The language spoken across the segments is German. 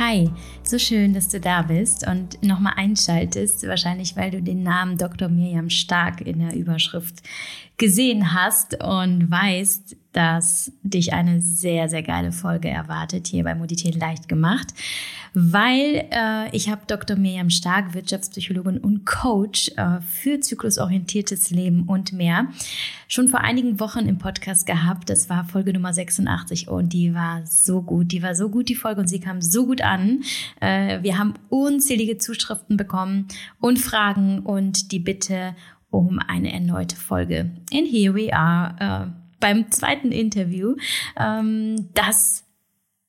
Hi, so schön, dass du da bist und nochmal einschaltest, wahrscheinlich weil du den Namen Dr. Miriam Stark in der Überschrift gesehen hast und weißt, dass dich eine sehr, sehr geile Folge erwartet hier bei Modität leicht gemacht, weil äh, ich habe Dr. Miriam Stark, Wirtschaftspsychologin und Coach äh, für zyklusorientiertes Leben und mehr, schon vor einigen Wochen im Podcast gehabt. Das war Folge Nummer 86 und die war so gut. Die war so gut, die Folge, und sie kam so gut an. Äh, wir haben unzählige Zuschriften bekommen und Fragen und die Bitte um eine erneute Folge. And here we are. Äh, beim zweiten Interview, ähm, das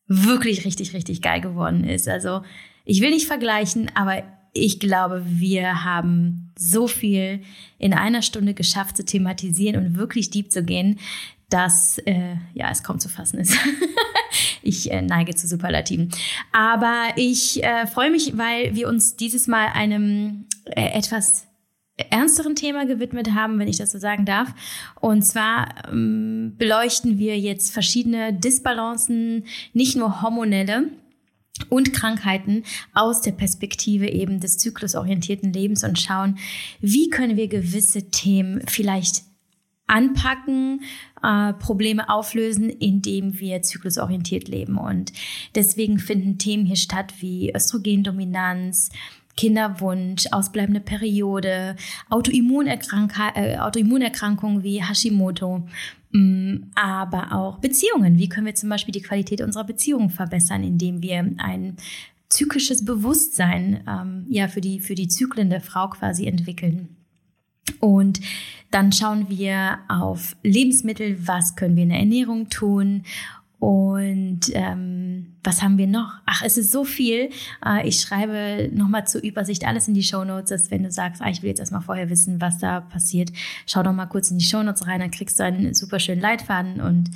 wirklich richtig, richtig geil geworden ist. Also ich will nicht vergleichen, aber ich glaube, wir haben so viel in einer Stunde geschafft zu thematisieren und wirklich deep zu gehen, dass äh, ja es kaum zu fassen ist. ich äh, neige zu Superlativen. Aber ich äh, freue mich, weil wir uns dieses Mal einem äh, etwas ernsteren Thema gewidmet haben, wenn ich das so sagen darf. Und zwar ähm, beleuchten wir jetzt verschiedene Disbalancen, nicht nur hormonelle, und Krankheiten aus der Perspektive eben des zyklusorientierten Lebens und schauen, wie können wir gewisse Themen vielleicht anpacken, äh, Probleme auflösen, indem wir zyklusorientiert leben. Und deswegen finden Themen hier statt wie Östrogendominanz, Kinderwunsch, ausbleibende Periode, äh, Autoimmunerkrankungen wie Hashimoto, mm, aber auch Beziehungen. Wie können wir zum Beispiel die Qualität unserer Beziehungen verbessern, indem wir ein zyklisches Bewusstsein ähm, ja für die für die Zyklen der Frau quasi entwickeln. Und dann schauen wir auf Lebensmittel, was können wir in der Ernährung tun und ähm, was haben wir noch? Ach, es ist so viel. Äh, ich schreibe nochmal zur Übersicht alles in die Show Notes, dass wenn du sagst, ah, ich will jetzt erstmal vorher wissen, was da passiert, schau doch mal kurz in die Show Notes rein, dann kriegst du einen super schönen Leitfaden und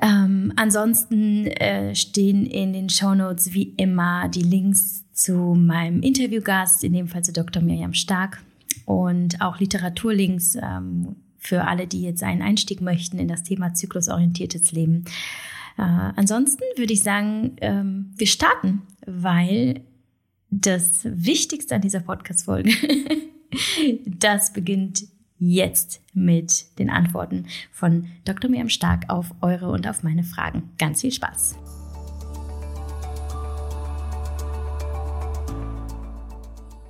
ähm, ansonsten äh, stehen in den Show Notes wie immer die Links zu meinem Interviewgast, in dem Fall zu Dr. Miriam Stark und auch Literaturlinks. Ähm, für alle, die jetzt einen Einstieg möchten in das Thema zyklusorientiertes Leben. Äh, ansonsten würde ich sagen, ähm, wir starten, weil das Wichtigste an dieser Podcast-Folge, das beginnt jetzt mit den Antworten von Dr. Miriam Stark auf eure und auf meine Fragen. Ganz viel Spaß!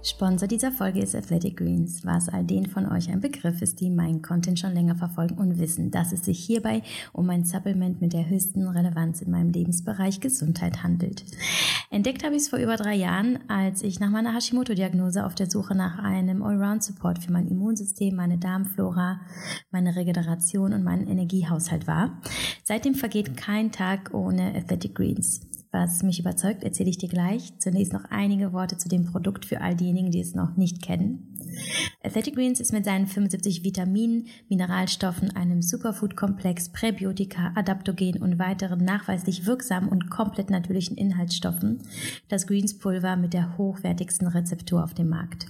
Sponsor dieser Folge ist Athletic Greens, was all denen von euch ein Begriff ist, die meinen Content schon länger verfolgen und wissen, dass es sich hierbei um ein Supplement mit der höchsten Relevanz in meinem Lebensbereich Gesundheit handelt. Entdeckt habe ich es vor über drei Jahren, als ich nach meiner Hashimoto-Diagnose auf der Suche nach einem Allround-Support für mein Immunsystem, meine Darmflora, meine Regeneration und meinen Energiehaushalt war. Seitdem vergeht kein Tag ohne Athletic Greens. Was mich überzeugt, erzähle ich dir gleich. Zunächst noch einige Worte zu dem Produkt für all diejenigen, die es noch nicht kennen. Athletic Greens ist mit seinen 75 Vitaminen, Mineralstoffen, einem Superfood-Komplex, Präbiotika, Adaptogen und weiteren nachweislich wirksamen und komplett natürlichen Inhaltsstoffen das Greens-Pulver mit der hochwertigsten Rezeptur auf dem Markt.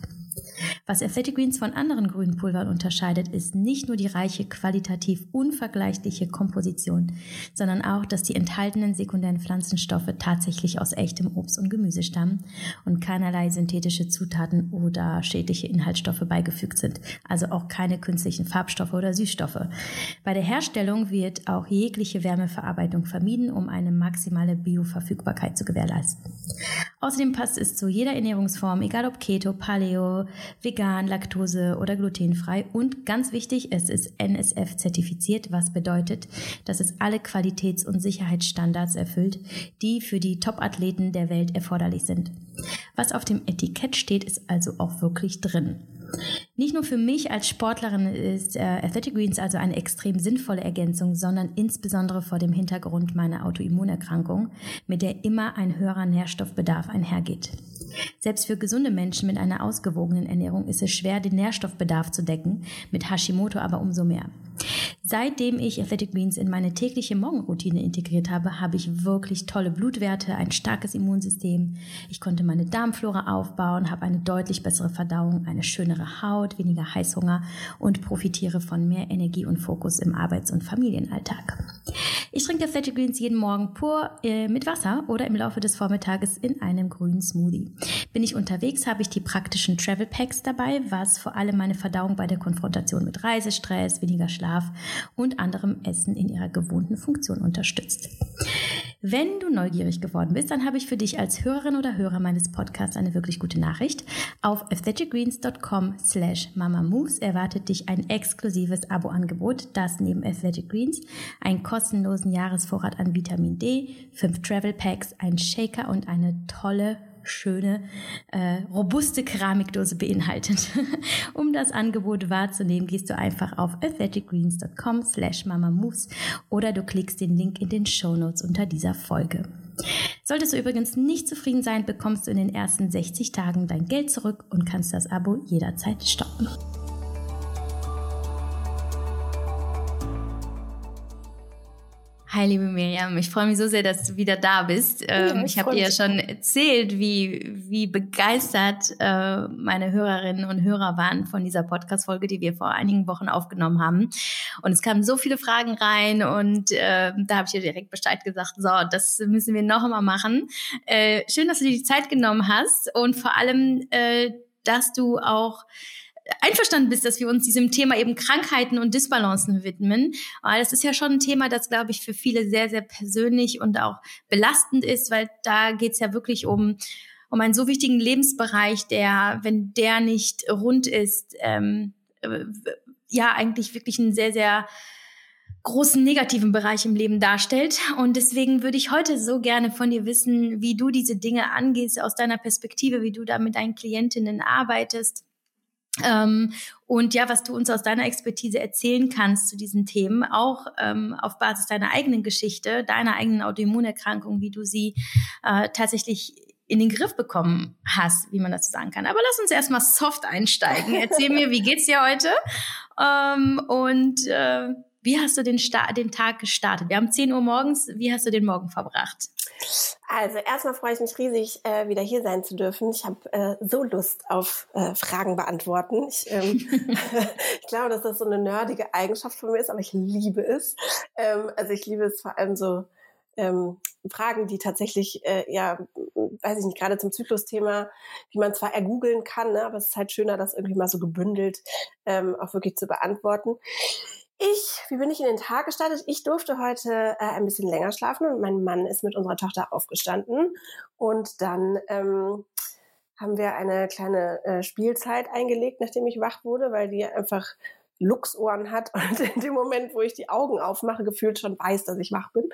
Was Athletic Greens von anderen grünen Pulvern unterscheidet, ist nicht nur die reiche, qualitativ unvergleichliche Komposition, sondern auch, dass die enthaltenen sekundären Pflanzenstoffe tatsächlich aus echtem Obst und Gemüse stammen und keinerlei synthetische Zutaten oder schädliche Inhaltsstoffe beigefügt sind, also auch keine künstlichen Farbstoffe oder Süßstoffe. Bei der Herstellung wird auch jegliche Wärmeverarbeitung vermieden, um eine maximale Bioverfügbarkeit zu gewährleisten. Außerdem passt es zu jeder Ernährungsform, egal ob Keto, Paleo, vegan, Laktose oder glutenfrei. Und ganz wichtig, es ist NSF zertifiziert, was bedeutet, dass es alle Qualitäts- und Sicherheitsstandards erfüllt, die für die Top-Athleten der Welt erforderlich sind. Was auf dem Etikett steht, ist also auch wirklich drin. Nicht nur für mich als Sportlerin ist äh, Athletic Greens also eine extrem sinnvolle Ergänzung, sondern insbesondere vor dem Hintergrund meiner Autoimmunerkrankung, mit der immer ein höherer Nährstoffbedarf einhergeht. Selbst für gesunde Menschen mit einer ausgewogenen Ernährung ist es schwer, den Nährstoffbedarf zu decken, mit Hashimoto aber umso mehr. Seitdem ich Athletic Greens in meine tägliche Morgenroutine integriert habe, habe ich wirklich tolle Blutwerte, ein starkes Immunsystem. Ich konnte meine Darmflora aufbauen, habe eine deutlich bessere Verdauung, eine schönere Haut, weniger Heißhunger und profitiere von mehr Energie und Fokus im Arbeits- und Familienalltag. Ich trinke Athletic Greens jeden Morgen pur äh, mit Wasser oder im Laufe des Vormittages in einem grünen Smoothie. Bin ich unterwegs, habe ich die praktischen Travel Packs dabei, was vor allem meine Verdauung bei der Konfrontation mit Reisestress, weniger Schlaf und anderem Essen in ihrer gewohnten Funktion unterstützt. Wenn du neugierig geworden bist, dann habe ich für dich als Hörerin oder Hörer meines Podcasts eine wirklich gute Nachricht. Auf athleticgreens.com slash mamamoves erwartet dich ein exklusives Abo-Angebot, das neben Athletic Greens einen kostenlosen Jahresvorrat an Vitamin D, fünf Travel Packs, ein Shaker und eine tolle schöne, äh, robuste Keramikdose beinhaltet. um das Angebot wahrzunehmen, gehst du einfach auf athleticgreens.com slash mamamoves oder du klickst den Link in den Show Notes unter dieser Folge. Solltest du übrigens nicht zufrieden sein, bekommst du in den ersten 60 Tagen dein Geld zurück und kannst das Abo jederzeit stoppen. Hi, liebe Miriam. Ich freue mich so sehr, dass du wieder da bist. Ja, ähm, ich habe dir ja schon erzählt, wie, wie begeistert äh, meine Hörerinnen und Hörer waren von dieser Podcast-Folge, die wir vor einigen Wochen aufgenommen haben. Und es kamen so viele Fragen rein und äh, da habe ich dir direkt Bescheid gesagt, so, das müssen wir noch einmal machen. Äh, schön, dass du dir die Zeit genommen hast und vor allem, äh, dass du auch einverstanden bist, dass wir uns diesem Thema eben Krankheiten und Disbalancen widmen. Weil das ist ja schon ein Thema, das, glaube ich, für viele sehr, sehr persönlich und auch belastend ist, weil da geht es ja wirklich um, um einen so wichtigen Lebensbereich, der, wenn der nicht rund ist, ähm, äh, ja, eigentlich wirklich einen sehr, sehr großen negativen Bereich im Leben darstellt. Und deswegen würde ich heute so gerne von dir wissen, wie du diese Dinge angehst aus deiner Perspektive, wie du da mit deinen Klientinnen arbeitest ähm, und ja, was du uns aus deiner Expertise erzählen kannst zu diesen Themen, auch ähm, auf Basis deiner eigenen Geschichte, deiner eigenen Autoimmunerkrankung, wie du sie äh, tatsächlich in den Griff bekommen hast, wie man dazu sagen kann. Aber lass uns erstmal soft einsteigen. Erzähl mir, wie geht's dir heute? Ähm, und äh, wie hast du den, Sta den Tag gestartet? Wir haben 10 Uhr morgens. Wie hast du den Morgen verbracht? Also erstmal freue ich mich riesig, äh, wieder hier sein zu dürfen. Ich habe äh, so Lust auf äh, Fragen beantworten. Ich, ähm, ich glaube, dass das so eine nerdige Eigenschaft von mir ist, aber ich liebe es. Ähm, also ich liebe es vor allem so ähm, Fragen, die tatsächlich, äh, ja, weiß ich nicht, gerade zum Zyklusthema, wie man zwar ergoogeln kann, ne, aber es ist halt schöner, das irgendwie mal so gebündelt ähm, auch wirklich zu beantworten. Ich, wie bin ich in den Tag gestartet? Ich durfte heute äh, ein bisschen länger schlafen und mein Mann ist mit unserer Tochter aufgestanden. Und dann ähm, haben wir eine kleine äh, Spielzeit eingelegt, nachdem ich wach wurde, weil die einfach Luchsohren hat und in dem Moment, wo ich die Augen aufmache, gefühlt schon weiß, dass ich wach bin.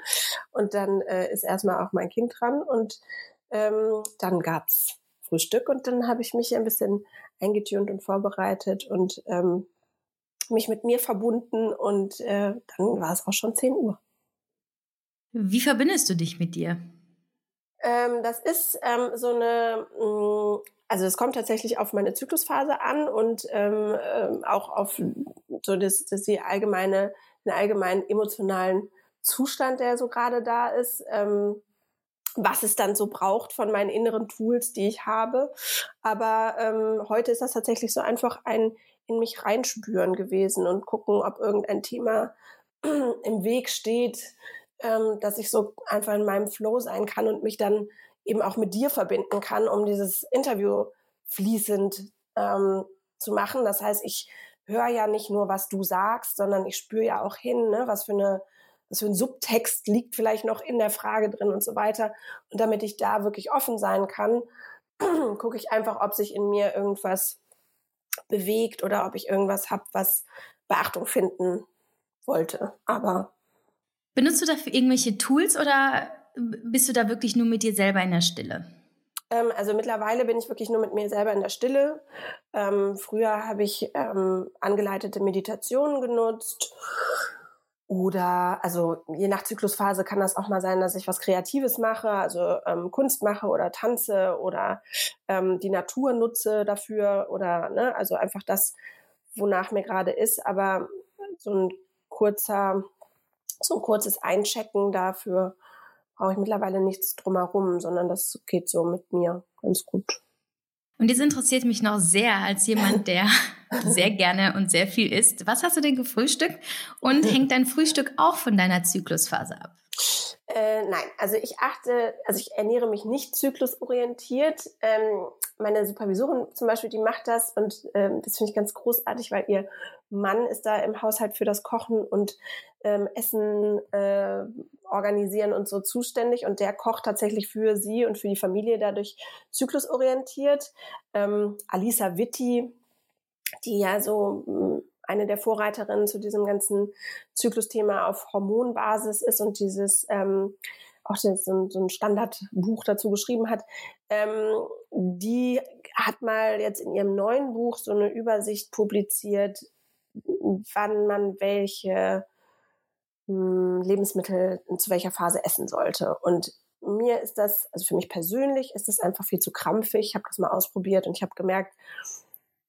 Und dann äh, ist erstmal auch mein Kind dran und ähm, dann gab's Frühstück und dann habe ich mich ein bisschen eingetunt und vorbereitet und ähm, mich mit mir verbunden und äh, dann war es auch schon 10 Uhr. Wie verbindest du dich mit dir? Ähm, das ist ähm, so eine, mh, mm, also es kommt tatsächlich auf meine Zyklusphase an und ähm, ähm, auch auf so das, das die allgemeine, den allgemeinen emotionalen Zustand, der so gerade da ist. Ähm, was es dann so braucht von meinen inneren Tools, die ich habe. Aber ähm, heute ist das tatsächlich so einfach ein in mich reinspüren gewesen und gucken, ob irgendein Thema im Weg steht, ähm, dass ich so einfach in meinem Flow sein kann und mich dann eben auch mit dir verbinden kann, um dieses Interview fließend ähm, zu machen. Das heißt, ich höre ja nicht nur, was du sagst, sondern ich spüre ja auch hin, ne, was für eine was für ein Subtext liegt vielleicht noch in der Frage drin und so weiter. Und damit ich da wirklich offen sein kann, gucke ich einfach, ob sich in mir irgendwas bewegt oder ob ich irgendwas habe, was Beachtung finden wollte. Aber benutzt du dafür irgendwelche Tools oder bist du da wirklich nur mit dir selber in der Stille? Ähm, also mittlerweile bin ich wirklich nur mit mir selber in der Stille. Ähm, früher habe ich ähm, angeleitete Meditationen genutzt oder, also je nach Zyklusphase kann das auch mal sein, dass ich was Kreatives mache, also ähm, Kunst mache oder tanze oder ähm, die Natur nutze dafür oder, ne, also einfach das, wonach mir gerade ist. Aber so ein kurzer, so ein kurzes Einchecken dafür brauche ich mittlerweile nichts drumherum, sondern das geht so mit mir ganz gut. Und jetzt interessiert mich noch sehr als jemand, der sehr gerne und sehr viel isst. Was hast du denn gefrühstückt? Und hängt dein Frühstück auch von deiner Zyklusphase ab? Äh, nein, also ich achte, also ich ernähre mich nicht zyklusorientiert. Ähm, meine Supervisorin zum Beispiel, die macht das und ähm, das finde ich ganz großartig, weil ihr Mann ist da im Haushalt für das Kochen und ähm, Essen äh, organisieren und so zuständig und der kocht tatsächlich für sie und für die Familie dadurch zyklusorientiert. Ähm, Alisa Witti, die ja so hm, eine der Vorreiterinnen zu diesem ganzen Zyklusthema auf Hormonbasis ist und dieses ähm, auch so ein, so ein Standardbuch dazu geschrieben hat, ähm, die hat mal jetzt in ihrem neuen Buch so eine Übersicht publiziert, wann man welche mh, hm, Lebensmittel zu welcher Phase essen sollte. Und mir ist das, also für mich persönlich ist das einfach viel zu krampfig. Ich habe das mal ausprobiert und ich habe gemerkt,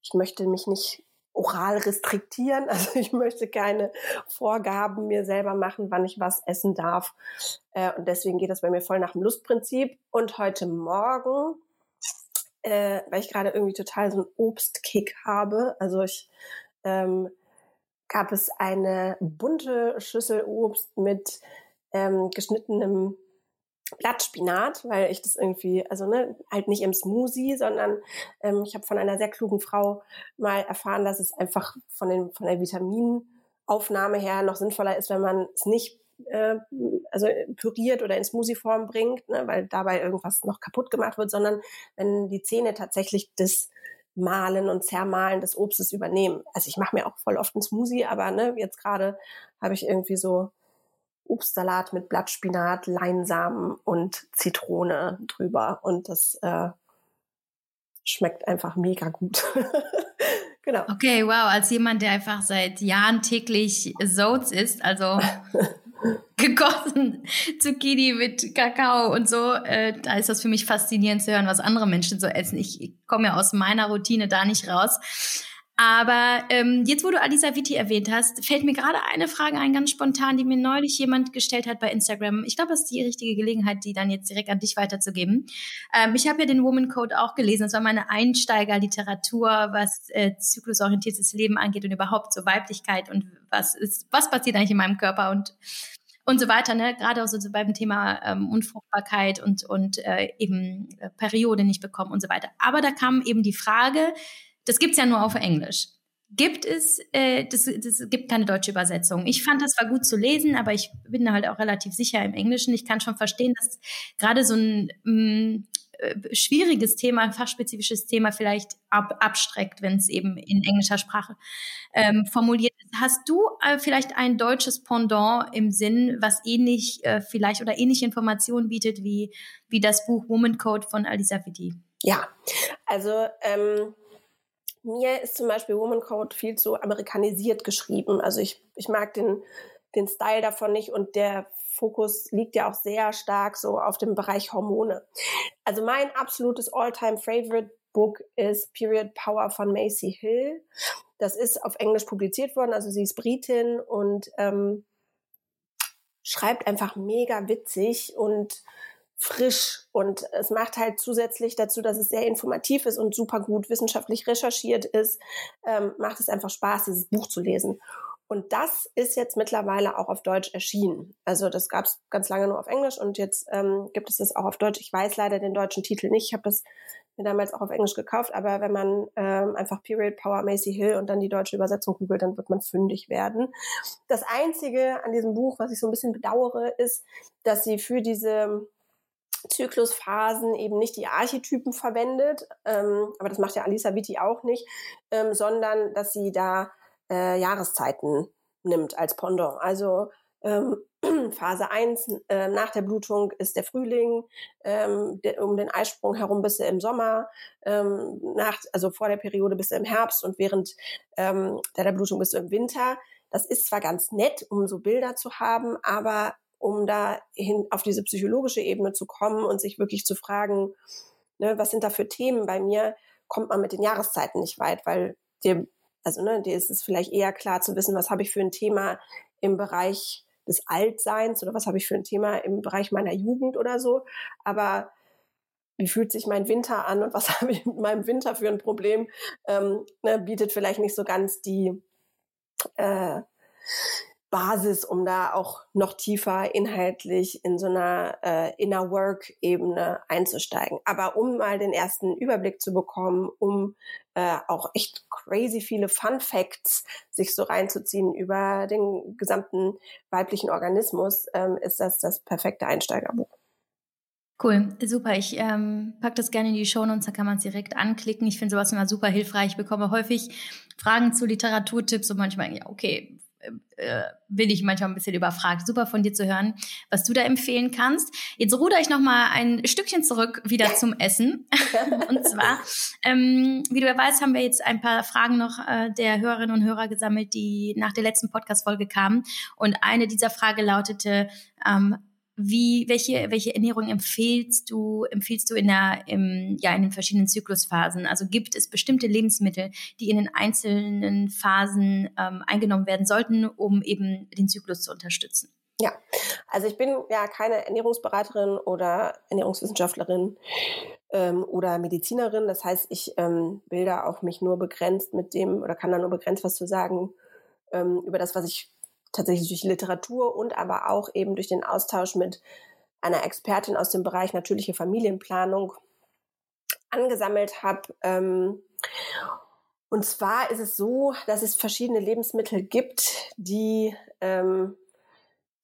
ich möchte mich nicht oral restriktieren. Also ich möchte keine Vorgaben mir selber machen, wann ich was essen darf. Äh, und deswegen geht das bei mir voll nach dem Lustprinzip. Und heute Morgen, äh, weil ich gerade irgendwie total so einen Obstkick habe, also ich ähm, gab es eine bunte Schüssel Obst mit ähm, geschnittenem Blattspinat, weil ich das irgendwie, also ne, halt nicht im Smoothie, sondern ähm, ich habe von einer sehr klugen Frau mal erfahren, dass es einfach von, den, von der Vitaminaufnahme her noch sinnvoller ist, wenn man es nicht äh, also püriert oder in Smoothie-Form bringt, ne, weil dabei irgendwas noch kaputt gemacht wird, sondern wenn die Zähne tatsächlich das Malen und Zermalen des Obstes übernehmen. Also ich mache mir auch voll oft einen Smoothie, aber ne, jetzt gerade habe ich irgendwie so Obstsalat mit Blattspinat, Leinsamen und Zitrone drüber. Und das äh, schmeckt einfach mega gut. genau. Okay, wow. Als jemand, der einfach seit Jahren täglich Soats isst, also gekochten Zucchini mit Kakao und so, äh, da ist das für mich faszinierend zu hören, was andere Menschen so essen. Ich, ich komme ja aus meiner Routine da nicht raus. Aber ähm, jetzt, wo du Alisa Vitti erwähnt hast, fällt mir gerade eine Frage ein, ganz spontan, die mir neulich jemand gestellt hat bei Instagram. Ich glaube, das ist die richtige Gelegenheit, die dann jetzt direkt an dich weiterzugeben. Ähm, ich habe ja den Woman Code auch gelesen. Das war meine Einsteigerliteratur, was äh, zyklusorientiertes Leben angeht und überhaupt so Weiblichkeit und was ist, was passiert eigentlich in meinem Körper und und so weiter, ne? Gerade auch so beim Thema ähm, Unfruchtbarkeit und und äh, eben äh, Periode nicht bekommen und so weiter. Aber da kam eben die Frage, das gibt's ja nur auf Englisch. Gibt es, äh, das, das gibt keine deutsche Übersetzung. Ich fand, das war gut zu lesen, aber ich bin da halt auch relativ sicher im Englischen. Ich kann schon verstehen, dass gerade so ein mh, mm, äh, schwieriges Thema, ein fachspezifisches Thema vielleicht ab, abstreckt, wenn es eben in englischer Sprache ähm, formuliert ist. Hast du äh, vielleicht ein deutsches Pendant im Sinn, was ähnlich äh, vielleicht oder ähnliche Informationen bietet wie, wie das Buch Woman Code von Alisa Vitti? Ja, also ähm mir ist zum Beispiel Woman Code viel zu amerikanisiert geschrieben. Also ich, ich mag den, den Style davon nicht und der Fokus liegt ja auch sehr stark so auf dem Bereich Hormone. Also mein absolutes All-Time Favorite Book ist Period Power von Macy Hill. Das ist auf Englisch publiziert worden, also sie ist Britin und ähm, schreibt einfach mega witzig und frisch und es macht halt zusätzlich dazu, dass es sehr informativ ist und super gut wissenschaftlich recherchiert ist, ähm, macht es einfach Spaß, dieses Buch zu lesen. Und das ist jetzt mittlerweile auch auf Deutsch erschienen. Also das gab es ganz lange nur auf Englisch und jetzt ähm, gibt es das auch auf Deutsch. Ich weiß leider den deutschen Titel nicht. Ich habe das mir damals auch auf Englisch gekauft, aber wenn man ähm, einfach Period Power Macy Hill und dann die deutsche Übersetzung googelt, dann wird man fündig werden. Das Einzige an diesem Buch, was ich so ein bisschen bedauere, ist, dass sie für diese Zyklusphasen eben nicht die Archetypen verwendet, ähm, aber das macht ja Alisa Vitti auch nicht, ähm, sondern dass sie da äh, Jahreszeiten nimmt als Pendant. Also ähm, Phase 1 äh, nach der Blutung ist der Frühling, ähm, de, um den Eisprung herum bist du im Sommer, ähm, nach, also vor der Periode bist du im Herbst und während ähm, der Blutung bist du im Winter. Das ist zwar ganz nett, um so Bilder zu haben, aber um da hin auf diese psychologische Ebene zu kommen und sich wirklich zu fragen, ne, was sind da für Themen bei mir, kommt man mit den Jahreszeiten nicht weit, weil dir, also ne, dir ist es vielleicht eher klar zu wissen, was habe ich für ein Thema im Bereich des Altseins oder was habe ich für ein Thema im Bereich meiner Jugend oder so. Aber wie fühlt sich mein Winter an und was habe ich mit meinem Winter für ein Problem, ähm, ne, bietet vielleicht nicht so ganz die äh, Basis, um da auch noch tiefer inhaltlich in so einer äh, Inner Work-Ebene einzusteigen. Aber um mal den ersten Überblick zu bekommen, um äh, auch echt crazy viele Fun Facts sich so reinzuziehen über den gesamten weiblichen Organismus, ähm, ist das das perfekte Einsteigerbuch. Cool, super. Ich ähm, pack das gerne in die Show Notes, da kann man es direkt anklicken. Ich finde sowas immer super hilfreich. Ich bekomme häufig Fragen zu Literaturtipps und manchmal, ja, okay, äh, bin ich manchmal ein bisschen überfragt. Super von dir zu hören, was du da empfehlen kannst. Jetzt ruder ich noch mal ein Stückchen zurück wieder zum Essen. und zwar, ähm, wie du ja weißt, haben wir jetzt ein paar Fragen noch äh, der Hörerinnen und Hörer gesammelt, die nach der letzten Podcast-Folge kamen. Und eine dieser Frage lautete, ähm, wie, welche, welche Ernährung empfiehlst du, empfiehlst du in der, im, ja, in den verschiedenen Zyklusphasen? Also gibt es bestimmte Lebensmittel, die in den einzelnen Phasen ähm, eingenommen werden sollten, um eben den Zyklus zu unterstützen? Ja, also ich bin ja keine Ernährungsberaterin oder Ernährungswissenschaftlerin ähm, oder Medizinerin. Das heißt, ich ähm, will da auch mich nur begrenzt mit dem oder kann da nur begrenzt was zu sagen ähm, über das, was ich tatsächlich durch Literatur und aber auch eben durch den Austausch mit einer Expertin aus dem Bereich natürliche Familienplanung angesammelt habe. Ähm, und zwar ist es so, dass es verschiedene Lebensmittel gibt, die ähm,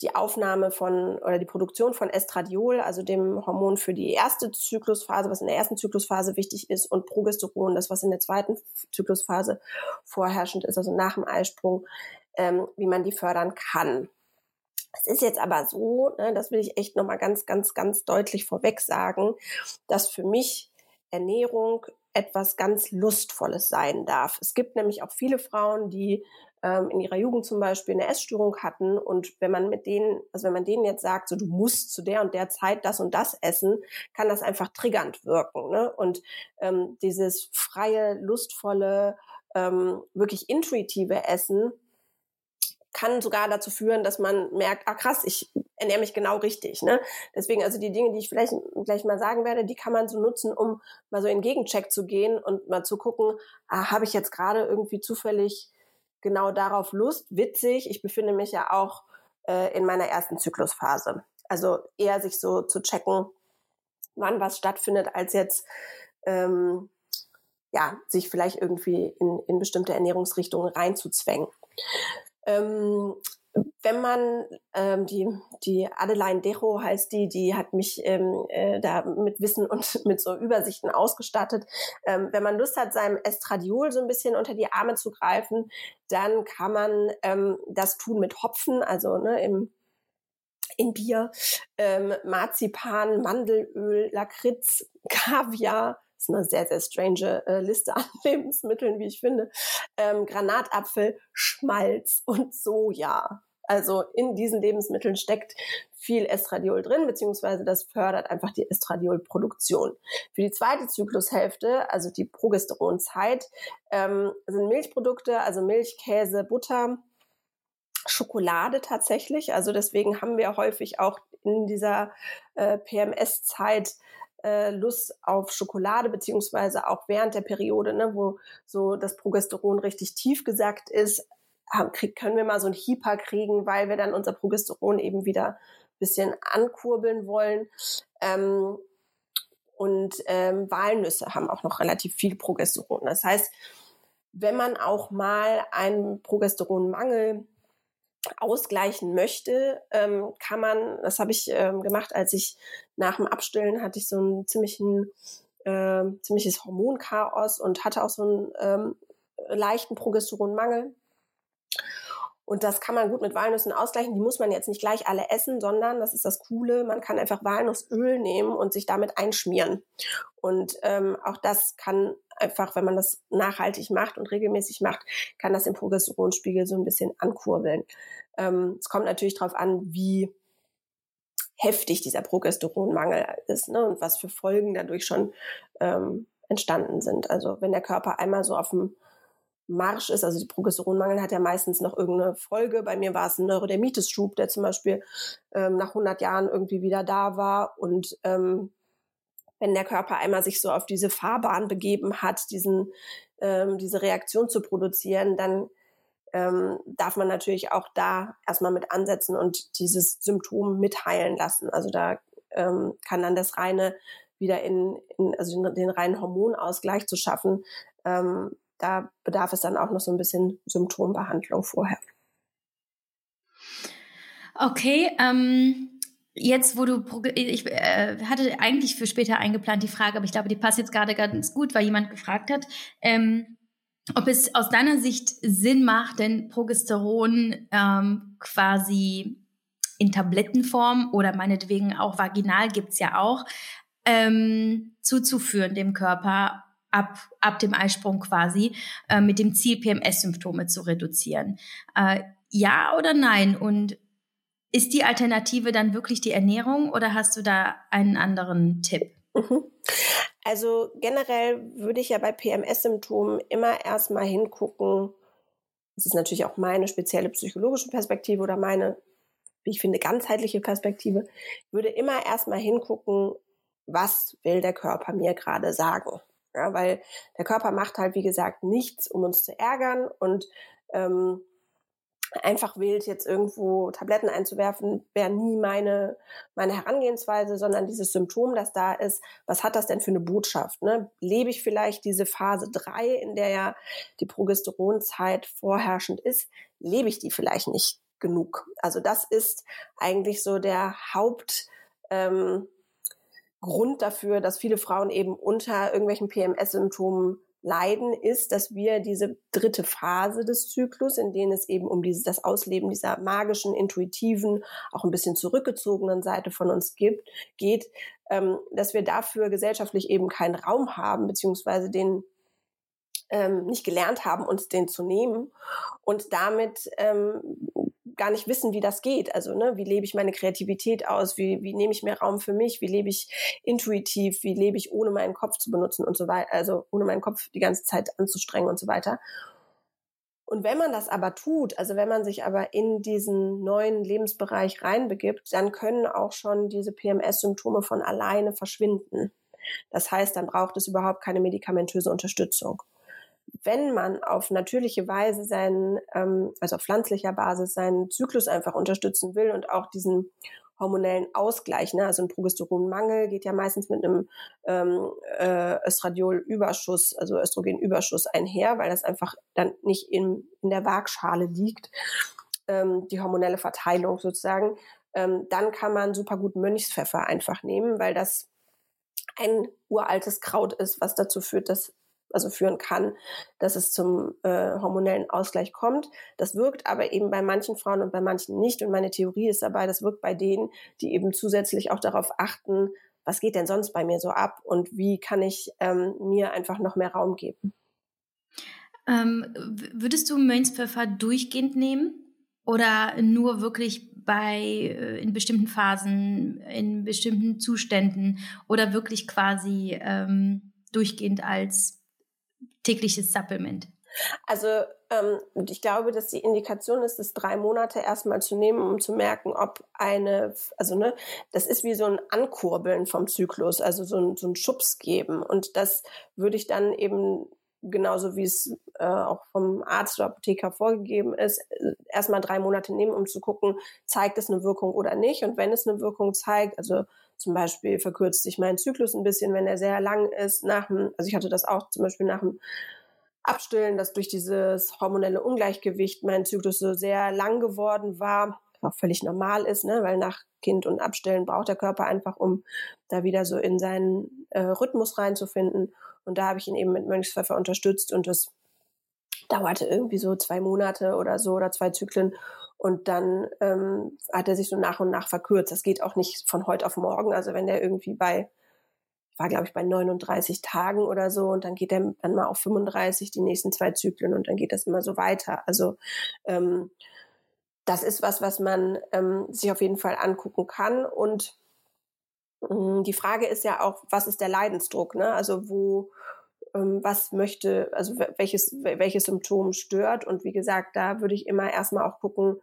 die Aufnahme von oder die Produktion von Estradiol, also dem Hormon für die erste Zyklusphase, was in der ersten Zyklusphase wichtig ist, und Progesteron, das was in der zweiten Zyklusphase vorherrschend ist, also nach dem Eisprung, ähm, wie man die fördern kann. Es ist jetzt aber so, ne, das will ich echt nochmal ganz, ganz, ganz deutlich vorweg sagen, dass für mich Ernährung etwas ganz Lustvolles sein darf. Es gibt nämlich auch viele Frauen, die ähm, in ihrer Jugend zum Beispiel eine Essstörung hatten und wenn man mit denen, also wenn man denen jetzt sagt, so du musst zu der und der Zeit das und das essen, kann das einfach triggernd wirken. Ne? Und ähm, dieses freie, lustvolle, ähm, wirklich intuitive Essen kann sogar dazu führen, dass man merkt, ah krass, ich ernähre mich genau richtig. Ne? Deswegen also die Dinge, die ich vielleicht gleich mal sagen werde, die kann man so nutzen, um mal so in Gegencheck zu gehen und mal zu gucken, ah, habe ich jetzt gerade irgendwie zufällig genau darauf Lust? Witzig, ich befinde mich ja auch äh, in meiner ersten Zyklusphase. Also eher sich so zu checken, wann was stattfindet, als jetzt ähm, ja, sich vielleicht irgendwie in, in bestimmte Ernährungsrichtungen reinzuzwängen. Ähm, wenn man ähm, die die Adeline Decho heißt die, die hat mich ähm, äh, da mit Wissen und mit so Übersichten ausgestattet. Ähm, wenn man Lust hat, seinem Estradiol so ein bisschen unter die Arme zu greifen, dann kann man ähm, das tun mit Hopfen, also ne, im in Bier, ähm, Marzipan, Mandelöl, Lakritz, Kaviar, ist eine sehr, sehr strange äh, Liste an Lebensmitteln, wie ich finde. Ähm, Granatapfel, Schmalz und Soja. Also in diesen Lebensmitteln steckt viel Estradiol drin, beziehungsweise das fördert einfach die Estradiolproduktion. Für die zweite Zyklushälfte, also die Progesteronzeit, ähm, sind Milchprodukte, also Milch, Käse, Butter, Schokolade tatsächlich. Also deswegen haben wir häufig auch in dieser äh, PMS-Zeit äh, Lust auf Schokolade, beziehungsweise auch während der Periode, ne, wo so das Progesteron richtig tief gesackt ist, krieg, können wir mal so ein Hyper kriegen, weil wir dann unser Progesteron eben wieder bisschen ankurbeln wollen. Ähm, und ähm, Walnüsse haben auch noch relativ viel Progesteron. Das heißt, wenn man auch mal einen Progesteronmangel ausgleichen möchte, ähm, kann man, das habe ich ähm, gemacht, als ich nach dem Abstillen hatte ich so einen ziemlichen, äh, ziemliches Hormonchaos und hatte auch so einen ähm, leichten Progesteronmangel. Und das kann man gut mit Walnüssen ausgleichen. Die muss man jetzt nicht gleich alle essen, sondern, das ist das Coole, man kann einfach Walnussöl nehmen und sich damit einschmieren. Und ähm, auch das kann einfach, wenn man das nachhaltig macht und regelmäßig macht, kann das den Progesteronspiegel so ein bisschen ankurbeln. Ähm, es kommt natürlich darauf an, wie heftig dieser Progesteronmangel ist ne, und was für Folgen dadurch schon ähm, entstanden sind. Also wenn der Körper einmal so auf dem Marsch ist, also die Progesteronmangel hat ja meistens noch irgendeine Folge. Bei mir war es ein Neurodermitis-Schub, der zum Beispiel ähm, nach 100 Jahren irgendwie wieder da war und ähm, wenn der Körper einmal sich so auf diese Fahrbahn begeben hat, diesen, ähm, diese Reaktion zu produzieren, dann ähm, darf man natürlich auch da erstmal mit ansetzen und dieses Symptom mitheilen lassen. Also da ähm, kann dann das reine wieder in, in also den, den reinen Hormonausgleich zu schaffen, ähm, da bedarf es dann auch noch so ein bisschen Symptombehandlung vorher. Okay, ähm, jetzt wo du, ich äh, hatte eigentlich für später eingeplant die Frage, aber ich glaube, die passt jetzt gerade ganz gut, weil jemand gefragt hat, ähm, ob es aus deiner Sicht Sinn macht, denn Progesteron ähm, quasi in Tablettenform oder meinetwegen auch vaginal gibt's ja auch, ähm, zuzuführen dem Körper ab, ab dem Eisprung quasi, äh, mit dem Ziel, PMS-Symptome zu reduzieren. Äh, ja oder nein? Und ist die Alternative dann wirklich die Ernährung oder hast du da einen anderen Tipp? Mhm. Also generell würde ich ja bei PMS-Symptomen immer erstmal hingucken, das ist natürlich auch meine spezielle psychologische Perspektive oder meine, wie ich finde, ganzheitliche Perspektive, würde immer erstmal hingucken, was will der Körper mir gerade sagen. Ja, weil der Körper macht halt, wie gesagt, nichts, um uns zu ärgern und ähm, einfach wild jetzt irgendwo Tabletten einzuwerfen, wäre nie meine, meine Herangehensweise, sondern dieses Symptom, das da ist, was hat das denn für eine Botschaft? Ne? Lebe ich vielleicht diese Phase drei, in der ja die Progesteronzeit vorherrschend ist, lebe ich die vielleicht nicht genug? Also das ist eigentlich so der Haupt, ähm, Grund dafür, dass viele Frauen eben unter irgendwelchen PMS-Symptomen leiden, ist, dass wir diese dritte Phase des Zyklus, in denen es eben um dieses, das Ausleben dieser magischen, intuitiven, auch ein bisschen zurückgezogenen Seite von uns gibt, geht, ähm, dass wir dafür gesellschaftlich eben keinen Raum haben, beziehungsweise den ähm, nicht gelernt haben, uns den zu nehmen. Und damit ähm, gar nicht wissen, wie das geht. Also, ne, wie lebe ich meine Kreativität aus? Wie, wie nehme ich mehr Raum für mich? Wie lebe ich intuitiv? Wie lebe ich ohne meinen Kopf zu benutzen und so weiter? Also, ohne meinen Kopf die ganze Zeit anzustrengen und so weiter. Und wenn man das aber tut, also wenn man sich aber in diesen neuen Lebensbereich reinbegibt, dann können auch schon diese PMS-Symptome von alleine verschwinden. Das heißt, dann braucht es überhaupt keine medikamentöse Unterstützung wenn man auf natürliche Weise seinen, ähm, also auf pflanzlicher Basis seinen Zyklus einfach unterstützen will und auch diesen hormonellen Ausgleich, ne? also ein Progesteronmangel geht ja meistens mit einem ähm, äh, Östradiolüberschuss, also Östrogenüberschuss einher, weil das einfach dann nicht in, in der Waagschale liegt, ähm, die hormonelle Verteilung sozusagen. Ähm, dann kann man super gut Mönchspfeffer einfach nehmen, weil das ein uraltes Kraut ist, was dazu führt, dass also führen kann, dass es zum äh, hormonellen Ausgleich kommt. Das wirkt aber eben bei manchen Frauen und bei manchen nicht. Und meine Theorie ist dabei, das wirkt bei denen, die eben zusätzlich auch darauf achten, was geht denn sonst bei mir so ab und wie kann ich ähm, mir einfach noch mehr Raum geben. Ähm, würdest du Mönchspfeffer durchgehend nehmen oder nur wirklich bei äh, in bestimmten Phasen, in bestimmten Zuständen oder wirklich quasi ähm, durchgehend als tägliches Supplement? Also ähm, ich glaube, dass die Indikation ist, es drei Monate erstmal zu nehmen, um zu merken, ob eine, also ne, das ist wie so ein Ankurbeln vom Zyklus, also so ein, so ein Schubs geben. Und das würde ich dann eben genauso wie es äh, auch vom Arzt oder Apotheker vorgegeben ist, erstmal drei Monate nehmen, um zu gucken, zeigt es eine Wirkung oder nicht. Und wenn es eine Wirkung zeigt, also zum Beispiel verkürzt sich mein Zyklus ein bisschen, wenn er sehr lang ist, nach dem, also ich hatte das auch zum Beispiel nach dem Abstillen, dass durch dieses hormonelle Ungleichgewicht mein Zyklus so sehr lang geworden war, was auch völlig normal ist, ne? weil nach Kind und Abstillen braucht der Körper einfach, um da wieder so in seinen äh, Rhythmus reinzufinden. Und da habe ich ihn eben mit Mönchspfeffer unterstützt und das dauerte irgendwie so zwei Monate oder so oder zwei Zyklen. Und dann ähm, hat er sich so nach und nach verkürzt. Das geht auch nicht von heute auf morgen. Also wenn der irgendwie bei, war glaube ich bei 39 Tagen oder so und dann geht er dann mal auf 35 die nächsten zwei Zyklen und dann geht das immer so weiter. Also ähm, das ist was, was man ähm, sich auf jeden Fall angucken kann. Und ähm, die Frage ist ja auch, was ist der Leidensdruck? Ne? Also wo, ähm, was möchte, also welches, welches Symptom stört. Und wie gesagt, da würde ich immer erstmal auch gucken,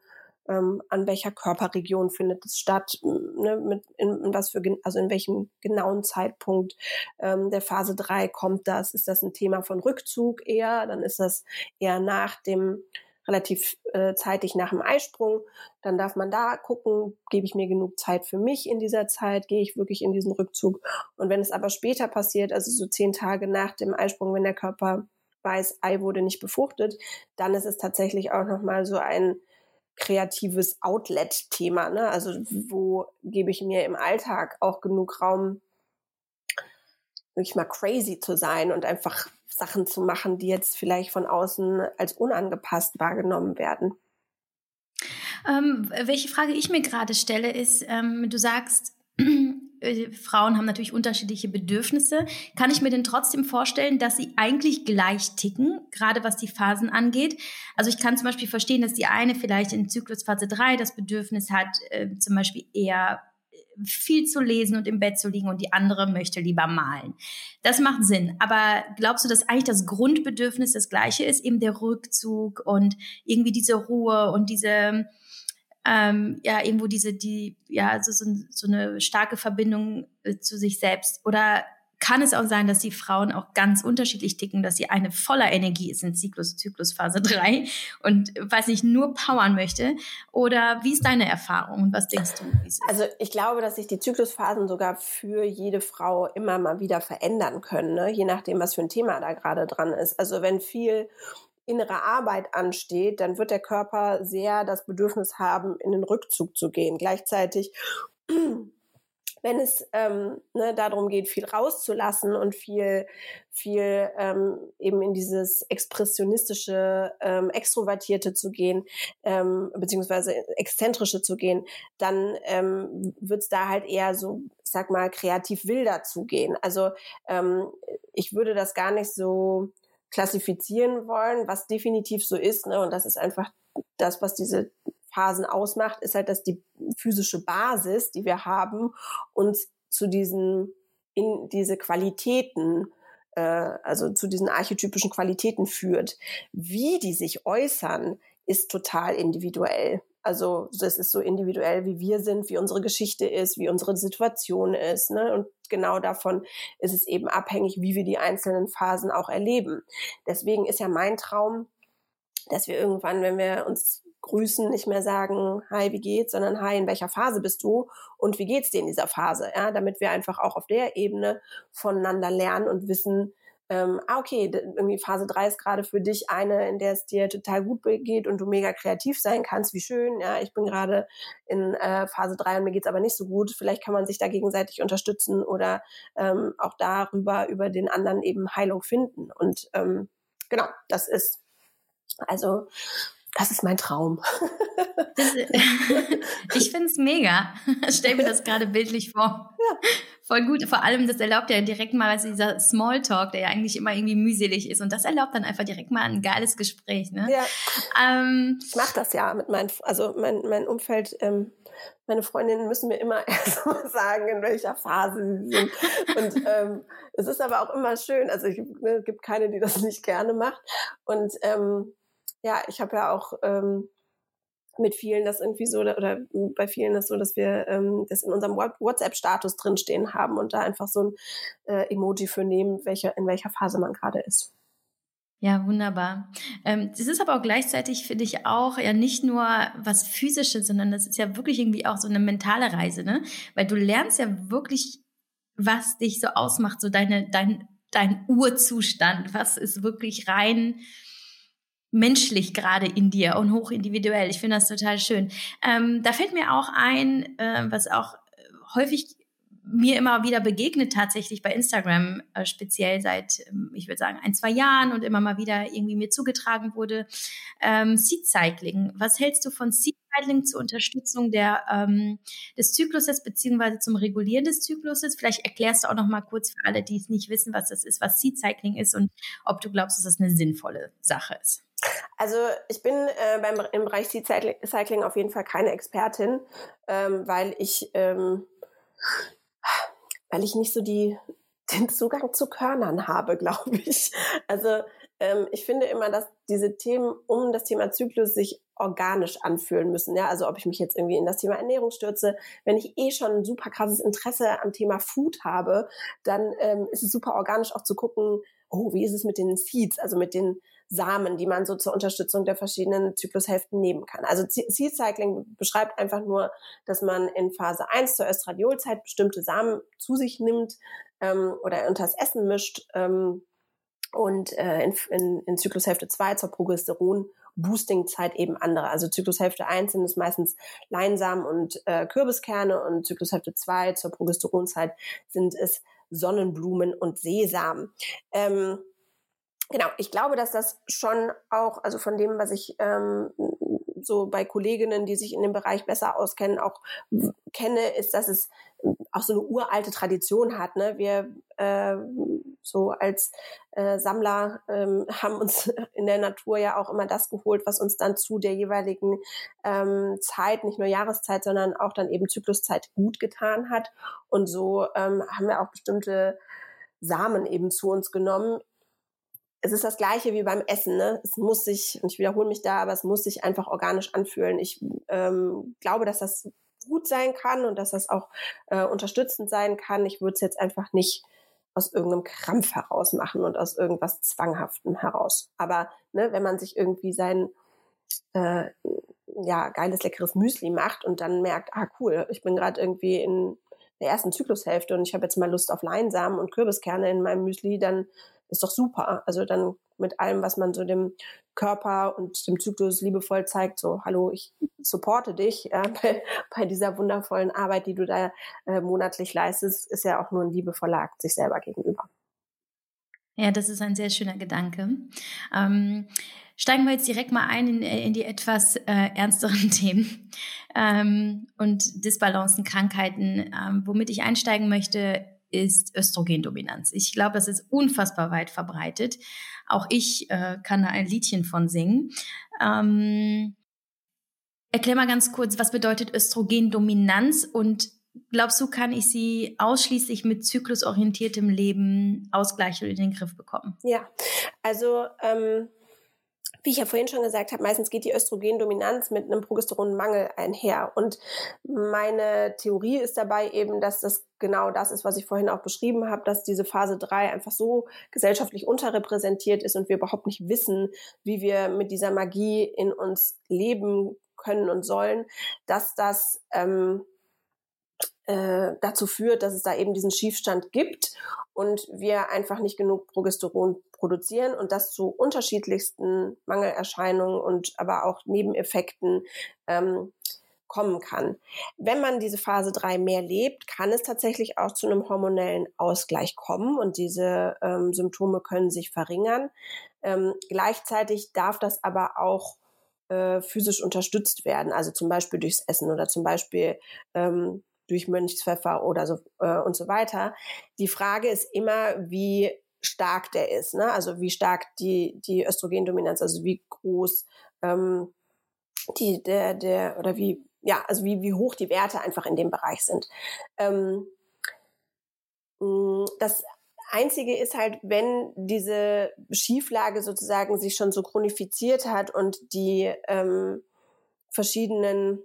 ähm, an welcher Körperregion findet es statt, ne, mit in, in, was für also in welchem genauen Zeitpunkt ähm, der Phase 3 kommt das. Ist das ein Thema von Rückzug eher? Dann ist das eher nach dem relativ äh, zeitig nach dem Eisprung. Dann darf man da gucken, gebe ich mir genug Zeit für mich in dieser Zeit, gehe ich wirklich in diesen Rückzug. Und wenn es aber später passiert, also so zehn Tage nach dem Eisprung, wenn der Körper weiß, Ei wurde nicht befruchtet, dann ist es tatsächlich auch nochmal so ein kreatives Outlet-Thema. Ne? Also wo gebe ich mir im Alltag auch genug Raum, wirklich mal crazy zu sein und einfach Sachen zu machen, die jetzt vielleicht von außen als unangepasst wahrgenommen werden. Ähm, welche Frage ich mir gerade stelle, ist, ähm, du sagst, äh, Frauen haben natürlich unterschiedliche Bedürfnisse. Kann ich mir denn trotzdem vorstellen, dass sie eigentlich gleich ticken, gerade was die Phasen angeht? Also ich kann zum Beispiel verstehen, dass die eine vielleicht in Zyklusphase 3 das Bedürfnis hat, äh, zum Beispiel eher viel zu lesen und im Bett zu liegen und die andere möchte lieber malen. Das macht Sinn. Aber glaubst du, dass eigentlich das Grundbedürfnis das gleiche ist, eben der Rückzug und irgendwie diese Ruhe und diese ähm, ja irgendwo diese die ja so, so, so eine starke Verbindung äh, zu sich selbst oder kann es auch sein, dass die Frauen auch ganz unterschiedlich ticken, dass sie eine voller Energie ist in Zyklus, Zyklusphase 3 und weiß nicht, nur powern möchte? Oder wie ist deine Erfahrung und was denkst du? Also ich glaube, dass sich die Zyklusphasen sogar für jede Frau immer mal wieder verändern können, ne? je nachdem, was für ein Thema da gerade dran ist. Also wenn viel innere Arbeit ansteht, dann wird der Körper sehr das Bedürfnis haben, in den Rückzug zu gehen. Gleichzeitig wenn es ähm, ne, darum geht, viel rauszulassen und viel, viel ähm, eben in dieses expressionistische, ähm, extrovertierte zu gehen, ähm, beziehungsweise exzentrische zu gehen, dann ähm, wird es da halt eher so, ich sag mal, kreativ wilder zugehen. Also ähm, ich würde das gar nicht so klassifizieren wollen, was definitiv so ist, ne? Und das ist einfach das, was diese Phasen ausmacht, ist halt, dass die physische Basis, die wir haben, uns zu diesen, in diese Qualitäten, äh, also zu diesen archetypischen Qualitäten führt. Wie die sich äußern, ist total individuell. Also das ist so individuell, wie wir sind, wie unsere Geschichte ist, wie unsere Situation ist. Ne? Und genau davon ist es eben abhängig, wie wir die einzelnen Phasen auch erleben. Deswegen ist ja mein Traum, dass wir irgendwann, wenn wir uns grüßen, nicht mehr sagen, hi, wie geht's, sondern hi, in welcher Phase bist du und wie geht's dir in dieser Phase, ja, damit wir einfach auch auf der Ebene voneinander lernen und wissen, ähm, ah, okay, irgendwie Phase 3 ist gerade für dich eine, in der es dir total gut geht und du mega kreativ sein kannst, wie schön, ja, ich bin gerade in äh, Phase 3 und mir geht's aber nicht so gut, vielleicht kann man sich da gegenseitig unterstützen oder ähm, auch darüber, über den anderen eben Heilung finden. Und ähm, genau, das ist also das ist mein Traum. ich finde es mega. Stell mir das gerade bildlich vor. Ja. Voll gut. Vor allem, das erlaubt ja direkt mal, also dieser Smalltalk, der ja eigentlich immer irgendwie mühselig ist. Und das erlaubt dann einfach direkt mal ein geiles Gespräch. Ne? Ja. Ähm, ich mache das ja mit meinem, also mein, mein Umfeld, ähm, meine Freundinnen müssen mir immer erst mal sagen, in welcher Phase sie sind. Und ähm, es ist aber auch immer schön. Also es ne, gibt keine, die das nicht gerne macht. Und ähm, ja, ich habe ja auch ähm, mit vielen das irgendwie so oder bei vielen das so, dass wir ähm, das in unserem WhatsApp-Status drinstehen haben und da einfach so ein äh, Emoji für nehmen, welche, in welcher Phase man gerade ist. Ja, wunderbar. Ähm, das ist aber auch gleichzeitig, finde ich, auch ja nicht nur was Physisches, sondern das ist ja wirklich irgendwie auch so eine mentale Reise, ne? Weil du lernst ja wirklich, was dich so ausmacht, so deine, dein, dein Urzustand, was ist wirklich rein menschlich gerade in dir und hochindividuell. Ich finde das total schön. Ähm, da fällt mir auch ein, äh, was auch häufig mir immer wieder begegnet tatsächlich bei Instagram, äh, speziell seit, ähm, ich würde sagen, ein, zwei Jahren und immer mal wieder irgendwie mir zugetragen wurde, ähm, Seed Cycling. Was hältst du von Seed Cycling zur Unterstützung der, ähm, des Zykluses beziehungsweise zum Regulieren des Zykluses? Vielleicht erklärst du auch noch mal kurz für alle, die es nicht wissen, was das ist, was Seed Cycling ist und ob du glaubst, dass das eine sinnvolle Sache ist. Also ich bin äh, beim, im Bereich Cycling auf jeden Fall keine Expertin, ähm, weil ich ähm, weil ich nicht so die den Zugang zu Körnern habe, glaube ich. Also ähm, ich finde immer, dass diese Themen um das Thema Zyklus sich organisch anfühlen müssen. Ja, also ob ich mich jetzt irgendwie in das Thema Ernährung stürze, wenn ich eh schon ein super krasses Interesse am Thema Food habe, dann ähm, ist es super organisch auch zu gucken, oh, wie ist es mit den Seeds, also mit den Samen, die man so zur Unterstützung der verschiedenen Zyklushälften nehmen kann. Also Seed Cycling beschreibt einfach nur, dass man in Phase 1 zur Östradiolzeit bestimmte Samen zu sich nimmt ähm, oder unter das Essen mischt ähm, und äh, in, in, in Zyklushälfte 2 zur Progesteron Boosting-Zeit eben andere. Also Zyklushälfte 1 sind es meistens Leinsamen und äh, Kürbiskerne und Zyklushälfte 2 zur Progesteronzeit sind es Sonnenblumen und Sesam. Ähm, genau, ich glaube, dass das schon auch, also von dem, was ich ähm, so bei Kolleginnen, die sich in dem Bereich besser auskennen, auch kenne, ist, dass es auch so eine uralte Tradition hat. Ne? Wir äh, so als äh, Sammler ähm, haben uns in der Natur ja auch immer das geholt, was uns dann zu der jeweiligen ähm, Zeit, nicht nur Jahreszeit, sondern auch dann eben Zykluszeit gut getan hat. Und so ähm, haben wir auch bestimmte Samen eben zu uns genommen. Es ist das Gleiche wie beim Essen. Ne? Es muss sich, und ich wiederhole mich da, aber es muss sich einfach organisch anfühlen. Ich ähm, glaube, dass das gut sein kann und dass das auch äh, unterstützend sein kann. Ich würde es jetzt einfach nicht aus irgendeinem Krampf heraus machen und aus irgendwas Zwanghaftem heraus. Aber ne, wenn man sich irgendwie sein äh, ja geiles leckeres Müsli macht und dann merkt, ah cool, ich bin gerade irgendwie in der ersten Zyklushälfte und ich habe jetzt mal Lust auf Leinsamen und Kürbiskerne in meinem Müsli, dann ist doch super. Also dann mit allem, was man so dem Körper und dem Zyklus liebevoll zeigt, so, hallo, ich supporte dich ja, bei, bei, dieser wundervollen Arbeit, die du da äh, monatlich leistest, ist ja auch nur ein liebevoller Akt sich selber gegenüber. Ja, das ist ein sehr schöner Gedanke. Ähm, steigen wir jetzt direkt mal ein in, in die etwas äh, ernsteren Themen ähm, und Disbalancen, Krankheiten. Ähm, womit ich einsteigen möchte, ist Östrogendominanz. Ich glaube, das ist unfassbar weit verbreitet. Auch ich äh, kann da ein Liedchen von singen. Ähm, erklär mal ganz kurz, was bedeutet Östrogendominanz und glaubst du, kann ich sie ausschließlich mit zyklusorientiertem Leben ausgleichen und in den Griff bekommen? Ja, also ähm, wie ich ja vorhin schon gesagt habe, meistens geht die Östrogendominanz mit einem Progesteronmangel einher. Und meine Theorie ist dabei eben, dass das genau das ist, was ich vorhin auch beschrieben habe, dass diese Phase 3 einfach so gesellschaftlich unterrepräsentiert ist und wir überhaupt nicht wissen, wie wir mit dieser Magie in uns leben können und sollen, dass das ähm, äh, dazu führt, dass es da eben diesen Schiefstand gibt und wir einfach nicht genug Progesteron produzieren und das zu unterschiedlichsten Mangelerscheinungen und aber auch Nebeneffekten ähm, kommen kann. Wenn man diese Phase 3 mehr lebt, kann es tatsächlich auch zu einem hormonellen Ausgleich kommen und diese ähm, Symptome können sich verringern. Ähm, gleichzeitig darf das aber auch äh, physisch unterstützt werden, also zum Beispiel durchs Essen oder zum Beispiel ähm, durch Mönchspfeffer oder so äh, und so weiter. Die Frage ist immer, wie stark der ist, ne? Also wie stark die die Östrogendominanz, also wie groß ähm, die der der oder wie ja also wie wie hoch die Werte einfach in dem Bereich sind. Ähm, das Einzige ist halt, wenn diese Schieflage sozusagen sich schon so chronifiziert hat und die ähm, verschiedenen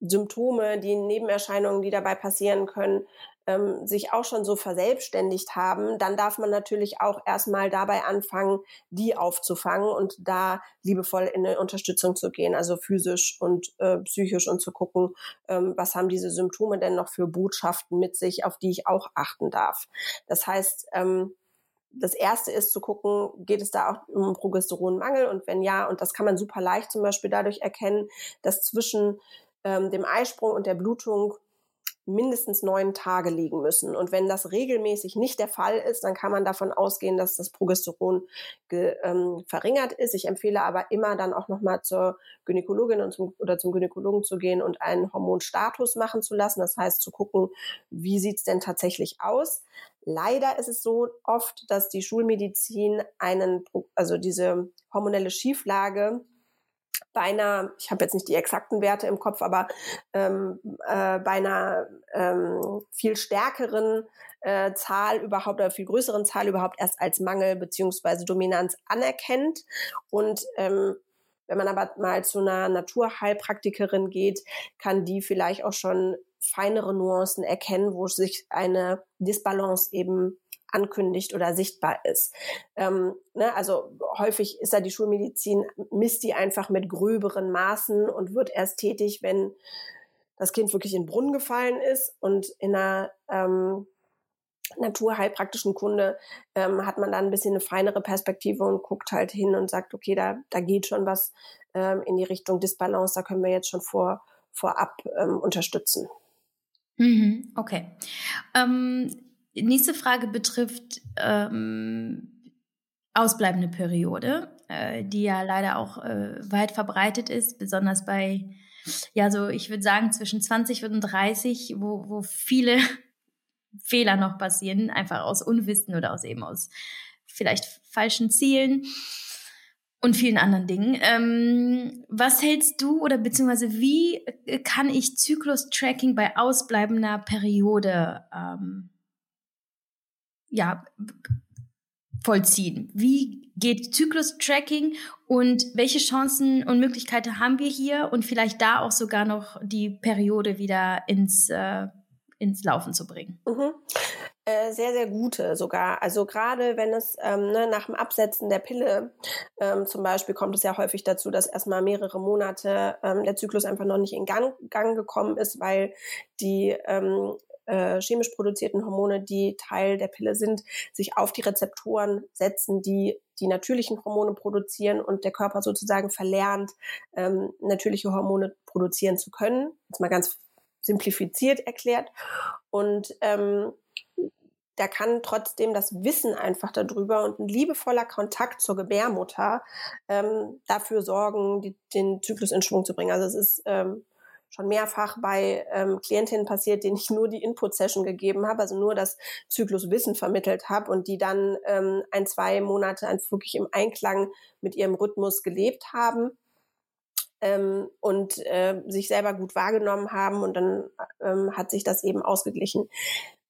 Symptome, die Nebenerscheinungen, die dabei passieren können, ähm, sich auch schon so verselbstständigt haben, dann darf man natürlich auch erstmal dabei anfangen, die aufzufangen und da liebevoll in eine Unterstützung zu gehen, also physisch und äh, psychisch und zu gucken, ähm, was haben diese Symptome denn noch für Botschaften mit sich, auf die ich auch achten darf. Das heißt, ähm, das erste ist zu gucken, geht es da auch um Progesteronmangel und wenn ja, und das kann man super leicht zum Beispiel dadurch erkennen, dass zwischen ähm, dem Eisprung und der Blutung mindestens neun Tage liegen müssen. Und wenn das regelmäßig nicht der Fall ist, dann kann man davon ausgehen, dass das Progesteron ge, ähm, verringert ist. Ich empfehle aber immer dann auch nochmal zur Gynäkologin und zum, oder zum Gynäkologen zu gehen und einen Hormonstatus machen zu lassen. Das heißt zu gucken, wie sieht's denn tatsächlich aus. Leider ist es so oft, dass die Schulmedizin einen, also diese hormonelle Schieflage bei einer, ich habe jetzt nicht die exakten Werte im Kopf, aber ähm, äh, bei einer ähm, viel stärkeren äh, Zahl überhaupt oder viel größeren Zahl überhaupt erst als Mangel beziehungsweise Dominanz anerkennt. Und ähm, wenn man aber mal zu einer Naturheilpraktikerin geht, kann die vielleicht auch schon feinere Nuancen erkennen, wo sich eine Disbalance eben ankündigt oder sichtbar ist. Ähm, ne, also häufig ist da die Schulmedizin, misst die einfach mit gröberen Maßen und wird erst tätig, wenn das Kind wirklich in den Brunnen gefallen ist. Und in einer ähm, naturheilpraktischen Kunde ähm, hat man dann ein bisschen eine feinere Perspektive und guckt halt hin und sagt, okay, da, da geht schon was ähm, in die Richtung Disbalance, da können wir jetzt schon vor, vorab ähm, unterstützen. Mhm, okay. Ähm, nächste Frage betrifft ähm, ausbleibende Periode, äh, die ja leider auch äh, weit verbreitet ist, besonders bei, ja, so ich würde sagen zwischen 20 und 30, wo, wo viele Fehler noch passieren, einfach aus Unwissen oder aus eben aus vielleicht falschen Zielen und vielen anderen Dingen. Ähm, was hältst du oder beziehungsweise wie kann ich Zyklus-Tracking bei ausbleibender Periode ähm, ja, vollziehen? Wie geht Zyklus-Tracking und welche Chancen und Möglichkeiten haben wir hier und vielleicht da auch sogar noch die Periode wieder ins, äh, ins Laufen zu bringen? Mhm. Äh, sehr, sehr gute sogar. Also gerade wenn es ähm, ne, nach dem Absetzen der Pille ähm, zum Beispiel kommt es ja häufig dazu, dass erstmal mehrere Monate ähm, der Zyklus einfach noch nicht in Gang, Gang gekommen ist, weil die ähm, äh, chemisch produzierten Hormone, die Teil der Pille sind, sich auf die Rezeptoren setzen, die die natürlichen Hormone produzieren und der Körper sozusagen verlernt, ähm, natürliche Hormone produzieren zu können. Jetzt mal ganz simplifiziert erklärt. Und ähm, da kann trotzdem das Wissen einfach darüber und ein liebevoller Kontakt zur Gebärmutter ähm, dafür sorgen, die, den Zyklus in Schwung zu bringen. Also es ist ähm, schon mehrfach bei ähm, Klientinnen passiert, denen ich nur die Input-Session gegeben habe, also nur das Zykluswissen vermittelt habe und die dann ähm, ein, zwei Monate wirklich im Einklang mit ihrem Rhythmus gelebt haben ähm, und äh, sich selber gut wahrgenommen haben und dann ähm, hat sich das eben ausgeglichen.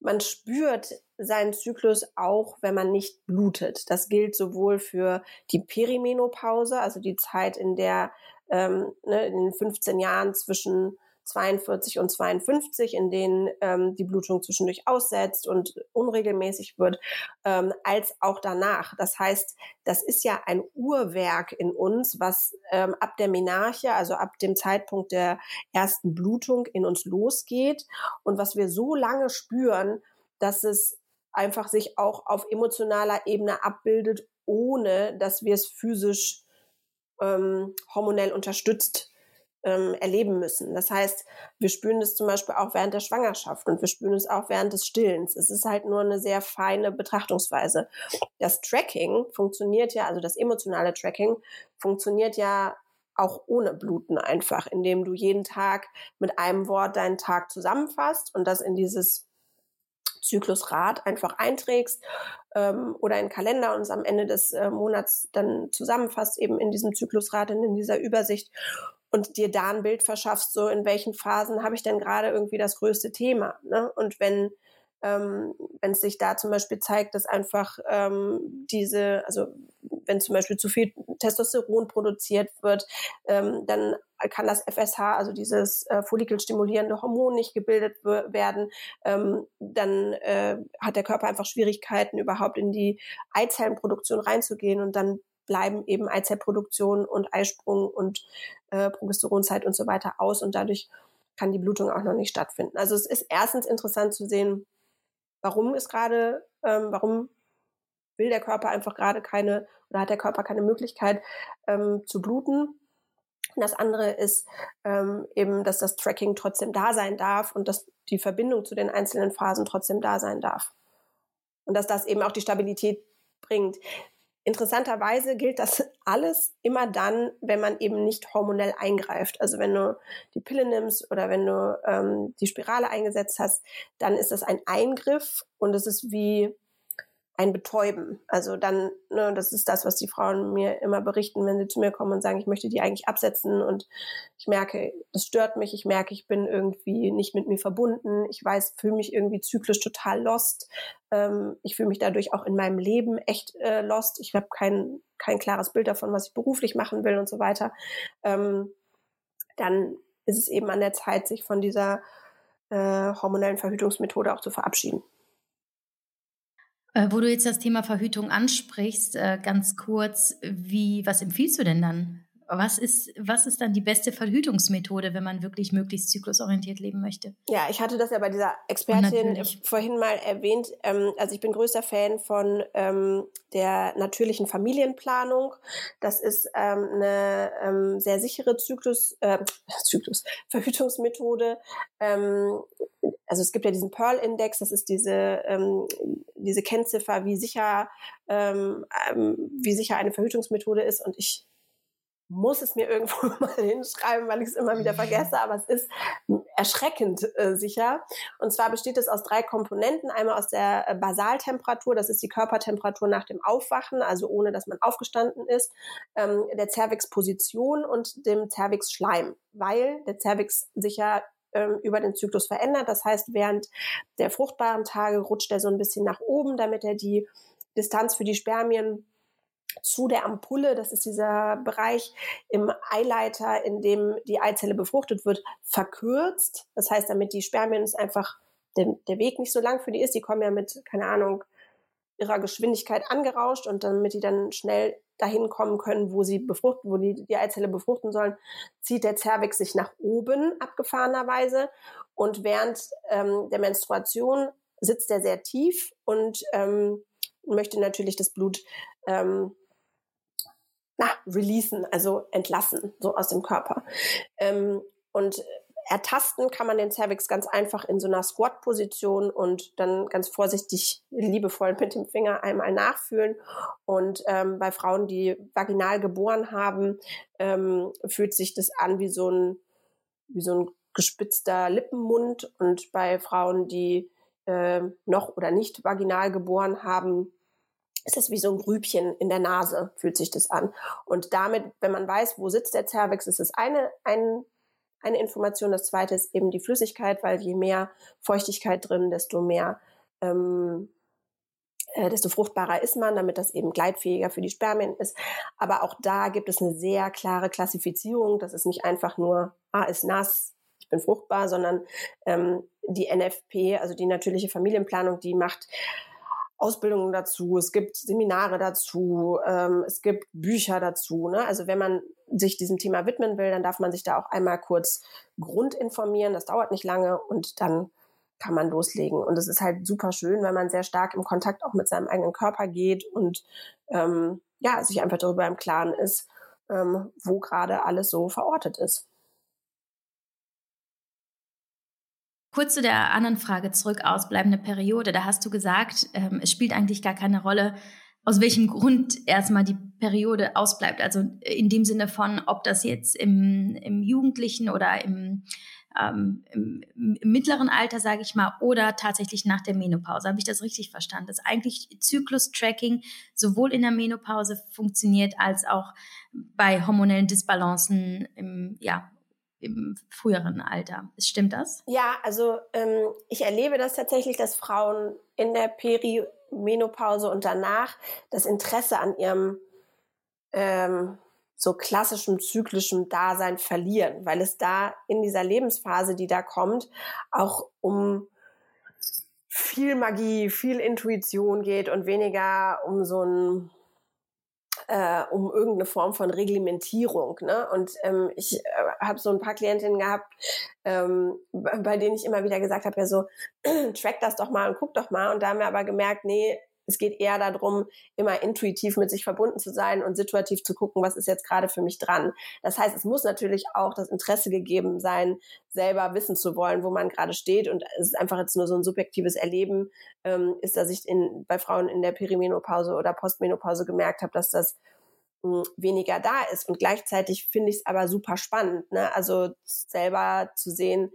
Man spürt seinen Zyklus auch, wenn man nicht blutet. Das gilt sowohl für die Perimenopause, also die Zeit, in der ähm, ne, in den 15 Jahren zwischen 42 und 52, in denen ähm, die Blutung zwischendurch aussetzt und unregelmäßig wird, ähm, als auch danach. Das heißt, das ist ja ein Uhrwerk in uns, was ähm, ab der Menarche, also ab dem Zeitpunkt der ersten Blutung in uns losgeht und was wir so lange spüren, dass es einfach sich auch auf emotionaler Ebene abbildet, ohne dass wir es physisch ähm, hormonell unterstützt ähm, erleben müssen. Das heißt, wir spüren das zum Beispiel auch während der Schwangerschaft und wir spüren es auch während des Stillens. Es ist halt nur eine sehr feine Betrachtungsweise. Das Tracking funktioniert ja, also das emotionale Tracking funktioniert ja auch ohne Bluten einfach, indem du jeden Tag mit einem Wort deinen Tag zusammenfasst und das in dieses Zyklusrad einfach einträgst ähm, oder in Kalender und es am Ende des äh, Monats dann zusammenfasst, eben in diesem Zyklusrad und in dieser Übersicht und dir da ein Bild verschaffst, so in welchen Phasen habe ich denn gerade irgendwie das größte Thema. Ne? Und wenn ähm, wenn es sich da zum Beispiel zeigt, dass einfach ähm, diese, also wenn zum Beispiel zu viel Testosteron produziert wird, ähm, dann kann das FSH, also dieses äh, follikelstimulierende Hormon, nicht gebildet werden. Ähm, dann äh, hat der Körper einfach Schwierigkeiten, überhaupt in die Eizellenproduktion reinzugehen und dann bleiben eben Eizellproduktion und Eisprung und äh, Progesteronzeit und so weiter aus und dadurch kann die Blutung auch noch nicht stattfinden. Also es ist erstens interessant zu sehen, warum ist gerade, ähm, warum will der Körper einfach gerade keine oder hat der Körper keine Möglichkeit ähm, zu bluten. Und das andere ist ähm, eben, dass das Tracking trotzdem da sein darf und dass die Verbindung zu den einzelnen Phasen trotzdem da sein darf. Und dass das eben auch die Stabilität bringt. Interessanterweise gilt das alles immer dann, wenn man eben nicht hormonell eingreift. Also wenn du die Pille nimmst oder wenn du ähm, die Spirale eingesetzt hast, dann ist das ein Eingriff und es ist wie ein Betäuben. Also dann, ne, das ist das, was die Frauen mir immer berichten, wenn sie zu mir kommen und sagen, ich möchte die eigentlich absetzen und ich merke, das stört mich, ich merke, ich bin irgendwie nicht mit mir verbunden, ich weiß, fühle mich irgendwie zyklisch total lost, ähm, ich fühle mich dadurch auch in meinem Leben echt äh, lost, ich habe kein, kein klares Bild davon, was ich beruflich machen will und so weiter. Ähm, dann ist es eben an der Zeit, sich von dieser äh, hormonellen Verhütungsmethode auch zu verabschieden. Äh, wo du jetzt das Thema Verhütung ansprichst, äh, ganz kurz, wie, was empfiehlst du denn dann? Was ist, was ist dann die beste Verhütungsmethode, wenn man wirklich möglichst zyklusorientiert leben möchte? Ja, ich hatte das ja bei dieser Expertin vorhin mal erwähnt. Ähm, also ich bin größter Fan von ähm, der natürlichen Familienplanung. Das ist ähm, eine ähm, sehr sichere Zyklus, äh, Zyklus, Verhütungsmethode. Ähm, also es gibt ja diesen Pearl-Index, das ist diese, ähm, diese Kennziffer, wie sicher, ähm, ähm, wie sicher eine Verhütungsmethode ist. Und ich muss es mir irgendwo mal hinschreiben, weil ich es immer wieder vergesse, aber es ist erschreckend äh, sicher. Und zwar besteht es aus drei Komponenten. Einmal aus der äh, Basaltemperatur, das ist die Körpertemperatur nach dem Aufwachen, also ohne dass man aufgestanden ist, ähm, der Cervix-Position und dem Cervix-Schleim, weil der Cervix sich ja ähm, über den Zyklus verändert. Das heißt, während der fruchtbaren Tage rutscht er so ein bisschen nach oben, damit er die Distanz für die Spermien zu der Ampulle, das ist dieser Bereich im Eileiter, in dem die Eizelle befruchtet wird, verkürzt. Das heißt, damit die Spermien ist einfach der, der Weg nicht so lang für die ist. Die kommen ja mit, keine Ahnung, ihrer Geschwindigkeit angerauscht und damit die dann schnell dahin kommen können, wo sie befruchten, wo die, die Eizelle befruchten sollen, zieht der Zervix sich nach oben abgefahrenerweise und während ähm, der Menstruation sitzt er sehr tief und ähm, möchte natürlich das Blut ähm, na, releasen, also entlassen, so aus dem Körper. Ähm, und ertasten kann man den Cervix ganz einfach in so einer Squat-Position und dann ganz vorsichtig, liebevoll mit dem Finger einmal nachfühlen. Und ähm, bei Frauen, die vaginal geboren haben, ähm, fühlt sich das an wie so ein, wie so ein gespitzter Lippenmund. Und bei Frauen, die äh, noch oder nicht vaginal geboren haben, ist es wie so ein Grübchen in der Nase, fühlt sich das an. Und damit, wenn man weiß, wo sitzt der Cervix, ist es eine, ein, eine Information. Das zweite ist eben die Flüssigkeit, weil je mehr Feuchtigkeit drin, desto mehr, ähm, äh, desto fruchtbarer ist man, damit das eben gleitfähiger für die Spermien ist. Aber auch da gibt es eine sehr klare Klassifizierung. Das ist nicht einfach nur, ah, ist nass, ich bin fruchtbar, sondern ähm, die NFP, also die natürliche Familienplanung, die macht Ausbildungen dazu, es gibt Seminare dazu, ähm, es gibt Bücher dazu. Ne? Also wenn man sich diesem Thema widmen will, dann darf man sich da auch einmal kurz grundinformieren. Das dauert nicht lange und dann kann man loslegen. Und es ist halt super schön, wenn man sehr stark im Kontakt auch mit seinem eigenen Körper geht und ähm, ja, sich einfach darüber im Klaren ist, ähm, wo gerade alles so verortet ist. Kurz zu der anderen Frage zurück, ausbleibende Periode. Da hast du gesagt, ähm, es spielt eigentlich gar keine Rolle, aus welchem Grund erstmal die Periode ausbleibt. Also in dem Sinne von, ob das jetzt im, im Jugendlichen oder im, ähm, im, im mittleren Alter, sage ich mal, oder tatsächlich nach der Menopause. Habe ich das richtig verstanden? Dass eigentlich Zyklus-Tracking sowohl in der Menopause funktioniert als auch bei hormonellen Disbalancen im, ja, im früheren Alter. Stimmt das? Ja, also ähm, ich erlebe das tatsächlich, dass Frauen in der Perimenopause und danach das Interesse an ihrem ähm, so klassischen zyklischen Dasein verlieren, weil es da in dieser Lebensphase, die da kommt, auch um viel Magie, viel Intuition geht und weniger um so ein äh, um irgendeine Form von Reglementierung. Ne? Und ähm, ich äh, habe so ein paar Klientinnen gehabt, ähm, bei denen ich immer wieder gesagt habe, ja so, track das doch mal und guck doch mal. Und da haben wir aber gemerkt, nee, es geht eher darum, immer intuitiv mit sich verbunden zu sein und situativ zu gucken, was ist jetzt gerade für mich dran. Das heißt, es muss natürlich auch das Interesse gegeben sein, selber wissen zu wollen, wo man gerade steht. Und es ist einfach jetzt nur so ein subjektives Erleben, ähm, ist, dass ich in, bei Frauen in der Perimenopause oder Postmenopause gemerkt habe, dass das hm, weniger da ist. Und gleichzeitig finde ich es aber super spannend, ne? also selber zu sehen,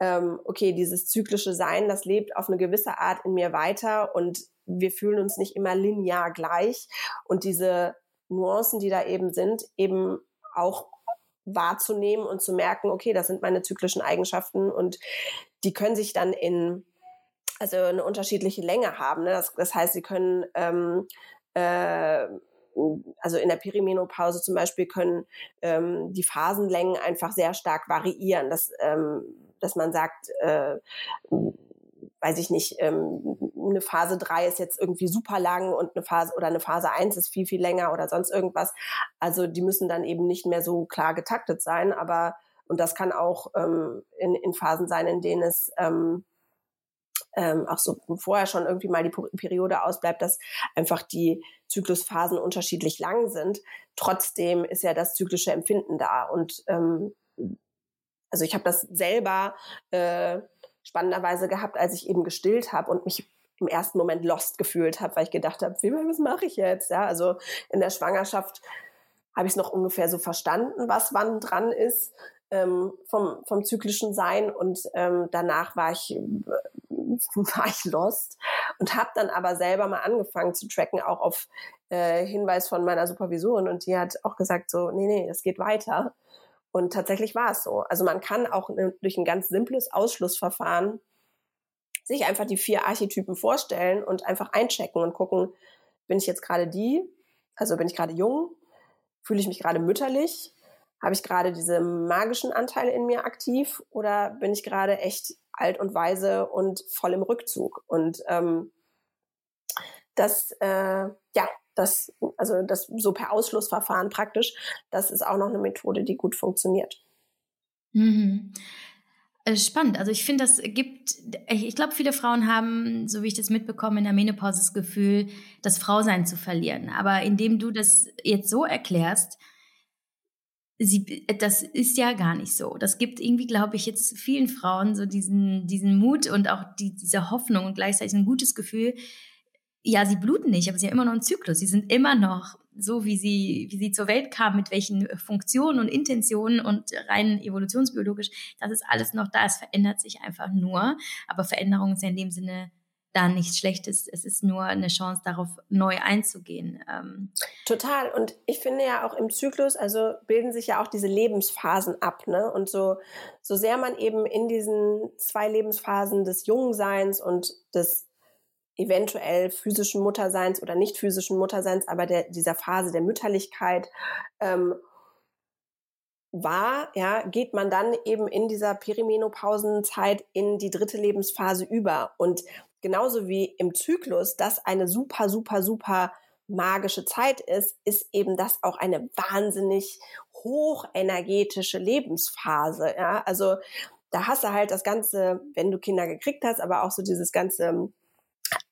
ähm, okay, dieses zyklische Sein, das lebt auf eine gewisse Art in mir weiter und wir fühlen uns nicht immer linear gleich und diese Nuancen, die da eben sind, eben auch wahrzunehmen und zu merken, okay, das sind meine zyklischen Eigenschaften und die können sich dann in also eine unterschiedliche Länge haben. Ne? Das, das heißt, sie können ähm, äh, also in der Perimenopause zum Beispiel können ähm, die Phasenlängen einfach sehr stark variieren, dass, ähm, dass man sagt, äh, weiß ich nicht, ähm, eine Phase 3 ist jetzt irgendwie super lang und eine Phase oder eine Phase 1 ist viel, viel länger oder sonst irgendwas. Also die müssen dann eben nicht mehr so klar getaktet sein, aber und das kann auch ähm, in, in Phasen sein, in denen es ähm, ähm, auch so vorher schon irgendwie mal die Periode ausbleibt, dass einfach die Zyklusphasen unterschiedlich lang sind. Trotzdem ist ja das zyklische Empfinden da. Und ähm, also ich habe das selber äh, spannenderweise gehabt, als ich eben gestillt habe und mich im ersten Moment lost gefühlt habe, weil ich gedacht habe, was mache ich jetzt? Ja, also in der Schwangerschaft habe ich es noch ungefähr so verstanden, was wann dran ist ähm, vom, vom zyklischen Sein und ähm, danach war ich äh, war ich lost und habe dann aber selber mal angefangen zu tracken, auch auf äh, Hinweis von meiner Supervisorin und die hat auch gesagt so, nee, nee, es geht weiter. Und tatsächlich war es so. Also man kann auch ne, durch ein ganz simples Ausschlussverfahren sich einfach die vier Archetypen vorstellen und einfach einchecken und gucken, bin ich jetzt gerade die, also bin ich gerade jung, fühle ich mich gerade mütterlich, habe ich gerade diese magischen Anteile in mir aktiv oder bin ich gerade echt alt und weise und voll im Rückzug? Und ähm, das, äh, ja, das, also das so per Ausschlussverfahren praktisch, das ist auch noch eine Methode, die gut funktioniert. Mhm. Äh, spannend. Also ich finde, das gibt, ich glaube, viele Frauen haben, so wie ich das mitbekomme, in der Menopause das Gefühl, das Frausein zu verlieren. Aber indem du das jetzt so erklärst, sie, das ist ja gar nicht so. Das gibt irgendwie, glaube ich, jetzt vielen Frauen so diesen, diesen Mut und auch die, diese Hoffnung und gleichzeitig ein gutes Gefühl. Ja, sie bluten nicht, aber sie haben immer noch einen Zyklus. Sie sind immer noch so, wie sie, wie sie zur Welt kamen, mit welchen Funktionen und Intentionen und rein evolutionsbiologisch. Das ist alles noch da. Es verändert sich einfach nur. Aber Veränderung ist ja in dem Sinne da nichts Schlechtes. Es ist nur eine Chance, darauf neu einzugehen. Ähm Total. Und ich finde ja auch im Zyklus, also bilden sich ja auch diese Lebensphasen ab, ne? Und so, so sehr man eben in diesen zwei Lebensphasen des Jungseins und des eventuell physischen Mutterseins oder nicht physischen Mutterseins, aber der, dieser Phase der Mütterlichkeit ähm, war, ja, geht man dann eben in dieser Perimenopausenzeit in die dritte Lebensphase über. Und genauso wie im Zyklus das eine super, super, super magische Zeit ist, ist eben das auch eine wahnsinnig hochenergetische Lebensphase. Ja, also da hast du halt das ganze, wenn du Kinder gekriegt hast, aber auch so dieses ganze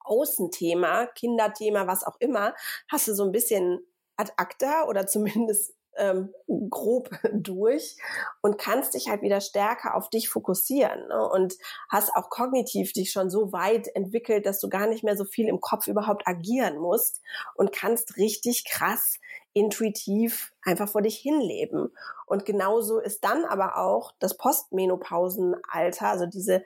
Außenthema, Kinderthema, was auch immer, hast du so ein bisschen ad acta oder zumindest ähm, grob durch und kannst dich halt wieder stärker auf dich fokussieren ne? und hast auch kognitiv dich schon so weit entwickelt, dass du gar nicht mehr so viel im Kopf überhaupt agieren musst und kannst richtig krass intuitiv einfach vor dich hinleben. Und genauso ist dann aber auch das Postmenopausenalter, also diese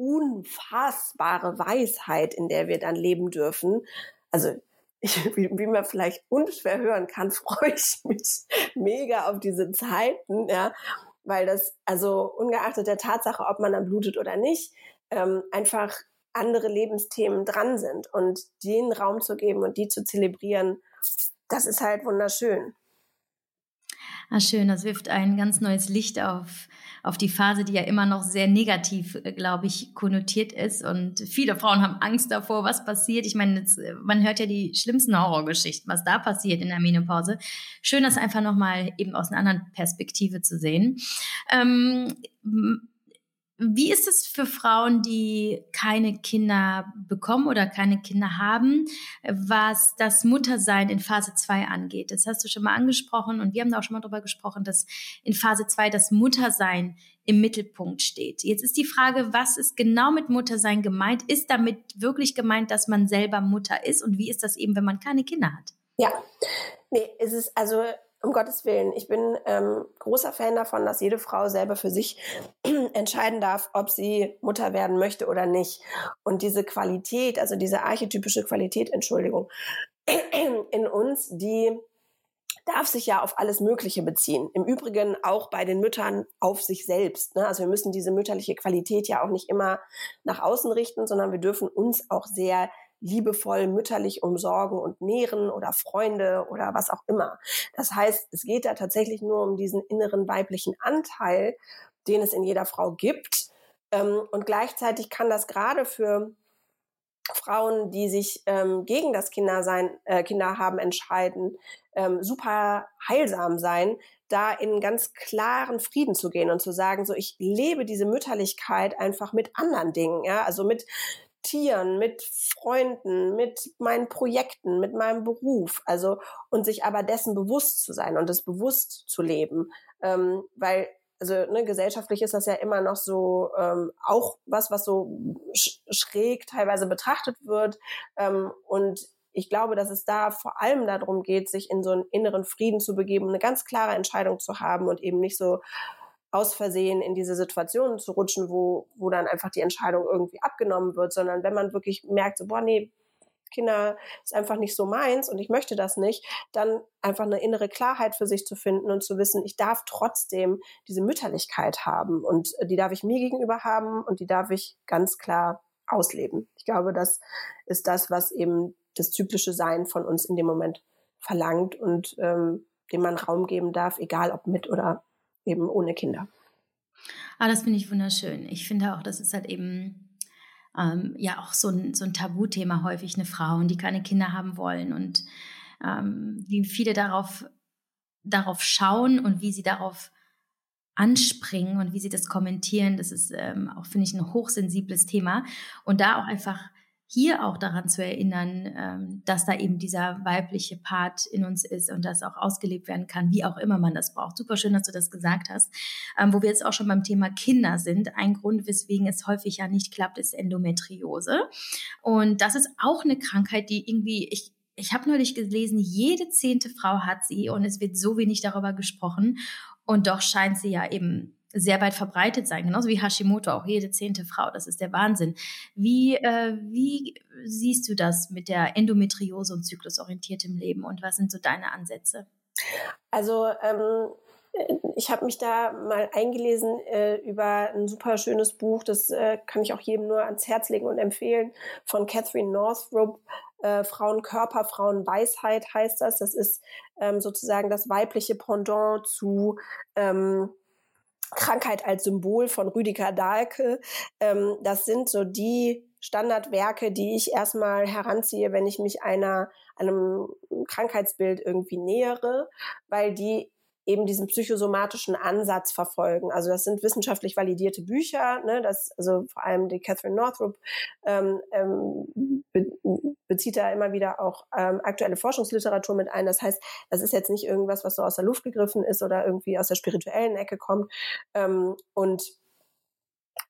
unfassbare Weisheit, in der wir dann leben dürfen. Also ich, wie, wie man vielleicht unschwer hören kann, freue ich mich mega auf diese Zeiten, ja, weil das, also ungeachtet der Tatsache, ob man dann blutet oder nicht, ähm, einfach andere Lebensthemen dran sind und den Raum zu geben und die zu zelebrieren, das ist halt wunderschön. Ah, schön, das wirft ein ganz neues Licht auf, auf die Phase, die ja immer noch sehr negativ, äh, glaube ich, konnotiert ist. Und viele Frauen haben Angst davor, was passiert. Ich meine, jetzt, äh, man hört ja die schlimmsten Horrorgeschichten, was da passiert in der Menopause. Schön, das einfach nochmal eben aus einer anderen Perspektive zu sehen. Ähm, wie ist es für Frauen, die keine Kinder bekommen oder keine Kinder haben, was das Muttersein in Phase 2 angeht? Das hast du schon mal angesprochen und wir haben da auch schon mal drüber gesprochen, dass in Phase 2 das Muttersein im Mittelpunkt steht. Jetzt ist die Frage, was ist genau mit Muttersein gemeint? Ist damit wirklich gemeint, dass man selber Mutter ist? Und wie ist das eben, wenn man keine Kinder hat? Ja, nee, es ist also um Gottes Willen. Ich bin ähm, großer Fan davon, dass jede Frau selber für sich entscheiden darf, ob sie Mutter werden möchte oder nicht. Und diese Qualität, also diese archetypische Qualität, Entschuldigung, in uns, die darf sich ja auf alles Mögliche beziehen. Im Übrigen auch bei den Müttern auf sich selbst. Ne? Also wir müssen diese mütterliche Qualität ja auch nicht immer nach außen richten, sondern wir dürfen uns auch sehr liebevoll mütterlich umsorgen und nähren oder Freunde oder was auch immer. Das heißt, es geht da tatsächlich nur um diesen inneren weiblichen Anteil, den es in jeder Frau gibt. Ähm, und gleichzeitig kann das gerade für Frauen, die sich ähm, gegen das Kindersein, äh, Kinderhaben entscheiden, ähm, super heilsam sein, da in ganz klaren Frieden zu gehen und zu sagen, so ich lebe diese Mütterlichkeit einfach mit anderen Dingen, ja, also mit Tieren, mit Freunden, mit meinen Projekten, mit meinem Beruf, also und sich aber dessen bewusst zu sein und es bewusst zu leben, ähm, weil also ne, gesellschaftlich ist das ja immer noch so ähm, auch was, was so sch schräg teilweise betrachtet wird. Ähm, und ich glaube, dass es da vor allem darum geht, sich in so einen inneren Frieden zu begeben, eine ganz klare Entscheidung zu haben und eben nicht so aus Versehen in diese Situationen zu rutschen, wo, wo dann einfach die Entscheidung irgendwie abgenommen wird, sondern wenn man wirklich merkt, so, boah, nee, Kinder ist einfach nicht so meins und ich möchte das nicht, dann einfach eine innere Klarheit für sich zu finden und zu wissen, ich darf trotzdem diese Mütterlichkeit haben und die darf ich mir gegenüber haben und die darf ich ganz klar ausleben. Ich glaube, das ist das, was eben das zyklische Sein von uns in dem Moment verlangt und ähm, dem man Raum geben darf, egal ob mit oder eben ohne Kinder. Ah, das finde ich wunderschön. Ich finde auch, das ist halt eben ähm, ja auch so ein, so ein Tabuthema häufig, eine Frauen, die keine Kinder haben wollen und ähm, wie viele darauf, darauf schauen und wie sie darauf anspringen und wie sie das kommentieren, das ist ähm, auch, finde ich, ein hochsensibles Thema. Und da auch einfach hier auch daran zu erinnern, ähm, dass da eben dieser weibliche Part in uns ist und das auch ausgelebt werden kann, wie auch immer man das braucht. Super schön, dass du das gesagt hast. Ähm, wo wir jetzt auch schon beim Thema Kinder sind. Ein Grund, weswegen es häufig ja nicht klappt, ist Endometriose. Und das ist auch eine Krankheit, die irgendwie, ich, ich habe neulich gelesen, jede zehnte Frau hat sie und es wird so wenig darüber gesprochen. Und doch scheint sie ja eben sehr weit verbreitet sein, genauso wie Hashimoto, auch jede zehnte Frau. Das ist der Wahnsinn. Wie, äh, wie siehst du das mit der Endometriose und zyklusorientiertem Leben und was sind so deine Ansätze? Also ähm, ich habe mich da mal eingelesen äh, über ein super schönes Buch, das äh, kann ich auch jedem nur ans Herz legen und empfehlen, von Catherine Northrup, äh, Frauenkörper, Frauenweisheit heißt das. Das ist ähm, sozusagen das weibliche Pendant zu ähm, Krankheit als Symbol von Rüdiger Dahlke. Ähm, das sind so die Standardwerke, die ich erstmal heranziehe, wenn ich mich einer, einem Krankheitsbild irgendwie nähere, weil die eben diesen psychosomatischen Ansatz verfolgen. Also das sind wissenschaftlich validierte Bücher, ne, das, also vor allem die Catherine Northrup ähm, ähm, be bezieht da immer wieder auch ähm, aktuelle Forschungsliteratur mit ein. Das heißt, das ist jetzt nicht irgendwas, was so aus der Luft gegriffen ist oder irgendwie aus der spirituellen Ecke kommt. Ähm, und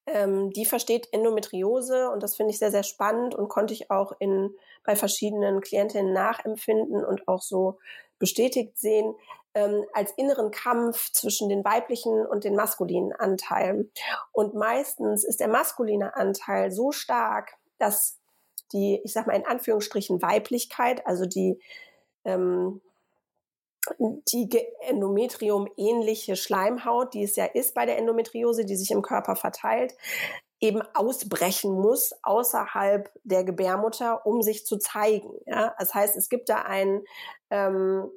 ähm, die versteht Endometriose und das finde ich sehr, sehr spannend und konnte ich auch in, bei verschiedenen Klientinnen nachempfinden und auch so bestätigt sehen, ähm, als inneren Kampf zwischen den weiblichen und den maskulinen Anteilen. Und meistens ist der maskuline Anteil so stark, dass die, ich sag mal in Anführungsstrichen Weiblichkeit, also die ähm, die Endometrium-ähnliche Schleimhaut, die es ja ist bei der Endometriose, die sich im Körper verteilt, eben ausbrechen muss außerhalb der Gebärmutter, um sich zu zeigen. Ja? Das heißt, es gibt da ein ähm,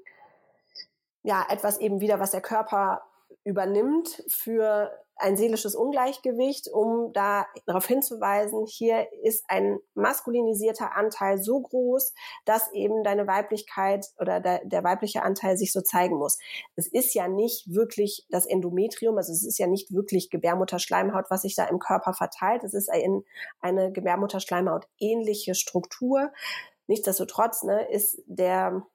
ja etwas eben wieder, was der Körper übernimmt für ein seelisches Ungleichgewicht, um da darauf hinzuweisen, hier ist ein maskulinisierter Anteil so groß, dass eben deine Weiblichkeit oder der, der weibliche Anteil sich so zeigen muss. Es ist ja nicht wirklich das Endometrium, also es ist ja nicht wirklich Gebärmutterschleimhaut, was sich da im Körper verteilt. Es ist ein, eine Gebärmutterschleimhaut ähnliche Struktur. Nichtsdestotrotz ne, ist der,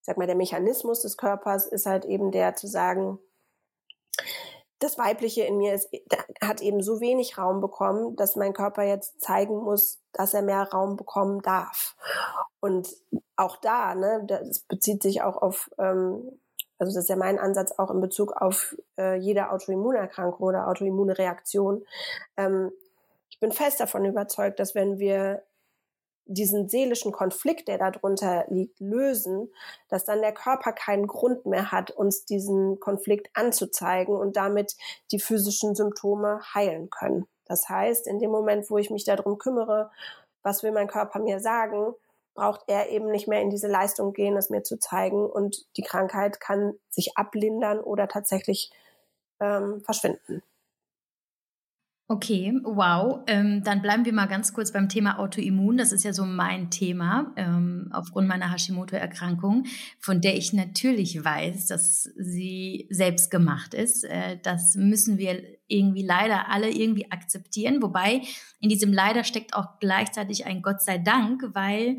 sag mal, der Mechanismus des Körpers ist halt eben der zu sagen, das Weibliche in mir ist, hat eben so wenig Raum bekommen, dass mein Körper jetzt zeigen muss, dass er mehr Raum bekommen darf. Und auch da, ne, das bezieht sich auch auf ähm, also das ist ja mein Ansatz auch in Bezug auf äh, jede Autoimmunerkrankung oder autoimmune Reaktion. Ähm, ich bin fest davon überzeugt, dass wenn wir diesen seelischen Konflikt, der darunter liegt, lösen, dass dann der Körper keinen Grund mehr hat, uns diesen Konflikt anzuzeigen und damit die physischen Symptome heilen können. Das heißt, in dem Moment, wo ich mich darum kümmere, was will mein Körper mir sagen, braucht er eben nicht mehr in diese Leistung gehen, es mir zu zeigen und die Krankheit kann sich ablindern oder tatsächlich ähm, verschwinden. Okay, wow. Ähm, dann bleiben wir mal ganz kurz beim Thema Autoimmun. Das ist ja so mein Thema ähm, aufgrund meiner Hashimoto-Erkrankung, von der ich natürlich weiß, dass sie selbst gemacht ist. Äh, das müssen wir irgendwie leider alle irgendwie akzeptieren. Wobei in diesem leider steckt auch gleichzeitig ein Gott sei Dank, weil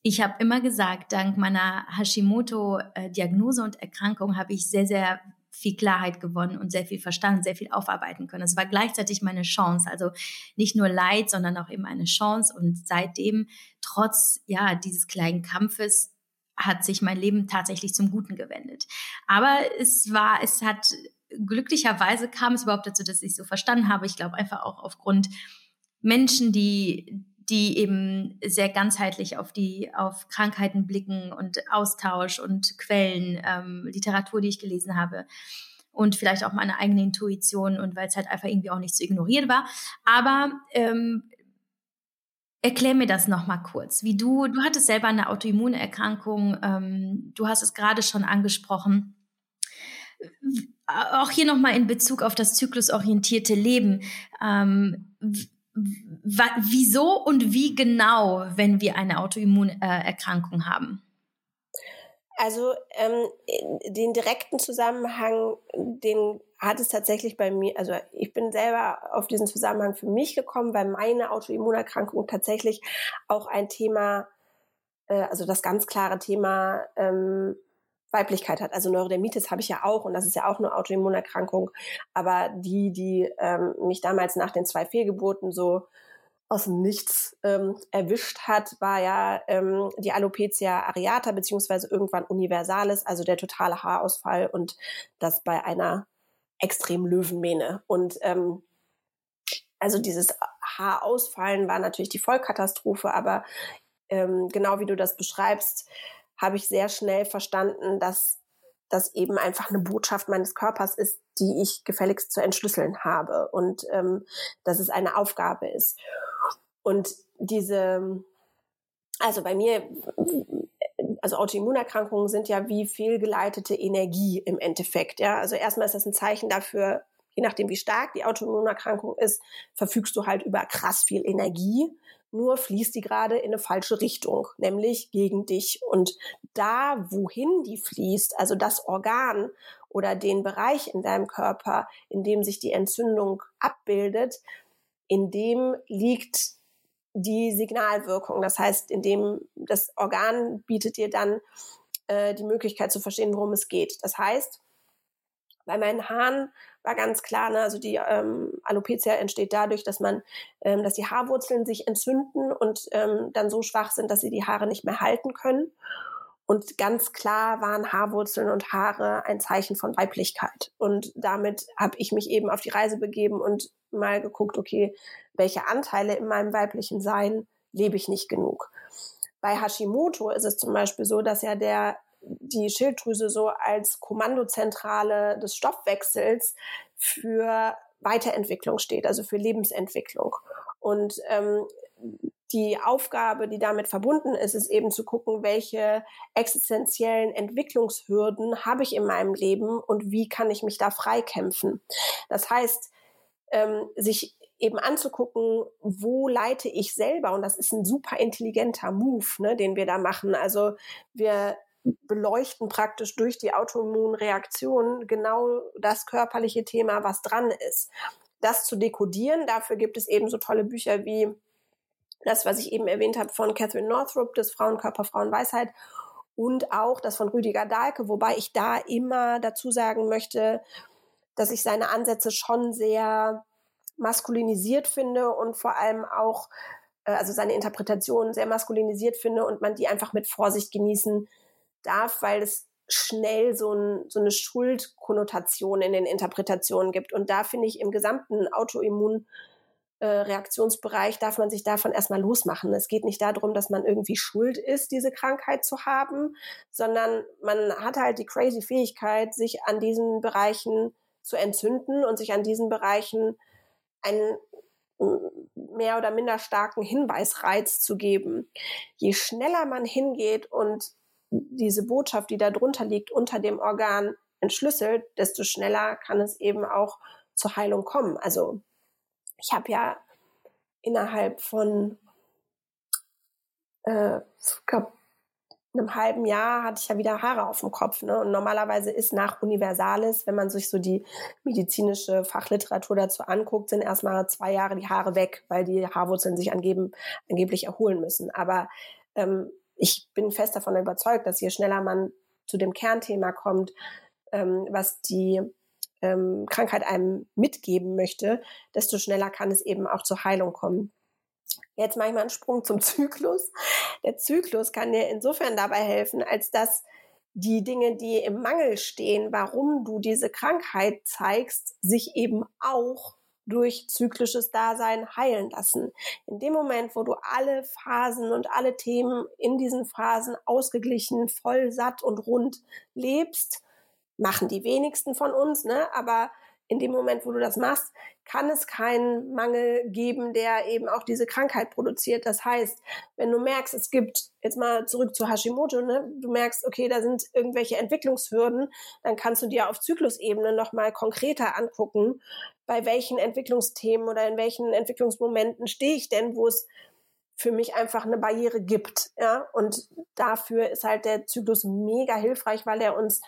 ich habe immer gesagt, dank meiner Hashimoto-Diagnose und Erkrankung habe ich sehr, sehr viel Klarheit gewonnen und sehr viel verstanden, sehr viel aufarbeiten können. Es war gleichzeitig meine Chance, also nicht nur Leid, sondern auch eben eine Chance. Und seitdem, trotz ja dieses kleinen Kampfes, hat sich mein Leben tatsächlich zum Guten gewendet. Aber es war, es hat glücklicherweise kam es überhaupt dazu, dass ich so verstanden habe. Ich glaube einfach auch aufgrund Menschen, die die eben sehr ganzheitlich auf die auf Krankheiten blicken und Austausch und Quellen, ähm, Literatur, die ich gelesen habe und vielleicht auch meine eigene Intuition und weil es halt einfach irgendwie auch nicht zu ignorieren war. Aber ähm, Erklär mir das nochmal kurz. Wie du, du hattest selber eine Autoimmunerkrankung, ähm, du hast es gerade schon angesprochen. Auch hier nochmal in Bezug auf das zyklusorientierte Leben. Ähm, wieso und wie genau, wenn wir eine Autoimmunerkrankung haben? Also ähm, den direkten Zusammenhang, den hat es tatsächlich bei mir, also ich bin selber auf diesen Zusammenhang für mich gekommen, weil meine Autoimmunerkrankung tatsächlich auch ein Thema, äh, also das ganz klare Thema ähm, Weiblichkeit hat. Also Neurodermitis habe ich ja auch und das ist ja auch eine Autoimmunerkrankung. Aber die, die ähm, mich damals nach den zwei Fehlgeburten so aus dem Nichts ähm, erwischt hat, war ja ähm, die Alopecia areata beziehungsweise irgendwann universalis, also der totale Haarausfall und das bei einer extrem Löwenmähne. Und ähm, also dieses Haarausfallen war natürlich die Vollkatastrophe, aber ähm, genau wie du das beschreibst, habe ich sehr schnell verstanden, dass das eben einfach eine Botschaft meines Körpers ist, die ich gefälligst zu entschlüsseln habe und ähm, dass es eine Aufgabe ist. Und diese, also bei mir, also Autoimmunerkrankungen sind ja wie fehlgeleitete Energie im Endeffekt. Ja, also erstmal ist das ein Zeichen dafür, je nachdem wie stark die Autoimmunerkrankung ist, verfügst du halt über krass viel Energie nur fließt die gerade in eine falsche Richtung, nämlich gegen dich. Und da, wohin die fließt, also das Organ oder den Bereich in deinem Körper, in dem sich die Entzündung abbildet, in dem liegt die Signalwirkung. Das heißt, in dem das Organ bietet dir dann äh, die Möglichkeit zu verstehen, worum es geht. Das heißt, bei meinen Haaren war ganz klar, ne, also die ähm, Alopecia entsteht dadurch, dass man, ähm, dass die Haarwurzeln sich entzünden und ähm, dann so schwach sind, dass sie die Haare nicht mehr halten können. Und ganz klar waren Haarwurzeln und Haare ein Zeichen von Weiblichkeit. Und damit habe ich mich eben auf die Reise begeben und mal geguckt, okay, welche Anteile in meinem weiblichen Sein lebe ich nicht genug. Bei Hashimoto ist es zum Beispiel so, dass ja der die Schilddrüse so als Kommandozentrale des Stoffwechsels für Weiterentwicklung steht, also für Lebensentwicklung. Und ähm, die Aufgabe, die damit verbunden ist, ist eben zu gucken, welche existenziellen Entwicklungshürden habe ich in meinem Leben und wie kann ich mich da freikämpfen. Das heißt, ähm, sich eben anzugucken, wo leite ich selber, und das ist ein super intelligenter Move, ne, den wir da machen. Also wir beleuchten praktisch durch die Autoimmunreaktion genau das körperliche Thema, was dran ist. Das zu dekodieren, dafür gibt es eben so tolle Bücher wie das, was ich eben erwähnt habe von Catherine Northrup, das Frauenkörper, Frauenweisheit und auch das von Rüdiger Dahlke, wobei ich da immer dazu sagen möchte, dass ich seine Ansätze schon sehr maskulinisiert finde und vor allem auch, äh, also seine Interpretation sehr maskulinisiert finde und man die einfach mit Vorsicht genießen darf, weil es schnell so, ein, so eine Schuldkonnotation in den Interpretationen gibt. Und da finde ich im gesamten Autoimmun äh, darf man sich davon erstmal losmachen. Es geht nicht darum, dass man irgendwie schuld ist, diese Krankheit zu haben, sondern man hat halt die crazy Fähigkeit, sich an diesen Bereichen zu entzünden und sich an diesen Bereichen einen mehr oder minder starken Hinweisreiz zu geben. Je schneller man hingeht und diese Botschaft, die da drunter liegt, unter dem Organ entschlüsselt, desto schneller kann es eben auch zur Heilung kommen. Also ich habe ja innerhalb von äh, glaub, einem halben Jahr hatte ich ja wieder Haare auf dem Kopf. Ne? Und normalerweise ist nach Universalis, wenn man sich so die medizinische Fachliteratur dazu anguckt, sind erstmal zwei Jahre die Haare weg, weil die Haarwurzeln sich angeben, angeblich erholen müssen. Aber ähm, ich bin fest davon überzeugt, dass je schneller man zu dem Kernthema kommt, ähm, was die ähm, Krankheit einem mitgeben möchte, desto schneller kann es eben auch zur Heilung kommen. Jetzt mache ich mal einen Sprung zum Zyklus. Der Zyklus kann dir insofern dabei helfen, als dass die Dinge, die im Mangel stehen, warum du diese Krankheit zeigst, sich eben auch durch zyklisches Dasein heilen lassen. In dem Moment, wo du alle Phasen und alle Themen in diesen Phasen ausgeglichen, voll, satt und rund lebst, machen die wenigsten von uns, ne? aber in dem Moment, wo du das machst, kann es keinen Mangel geben, der eben auch diese Krankheit produziert. Das heißt, wenn du merkst, es gibt, jetzt mal zurück zu Hashimoto, ne, du merkst, okay, da sind irgendwelche Entwicklungshürden, dann kannst du dir auf Zyklusebene nochmal konkreter angucken, bei welchen Entwicklungsthemen oder in welchen Entwicklungsmomenten stehe ich denn, wo es für mich einfach eine Barriere gibt. Ja? Und dafür ist halt der Zyklus mega hilfreich, weil er uns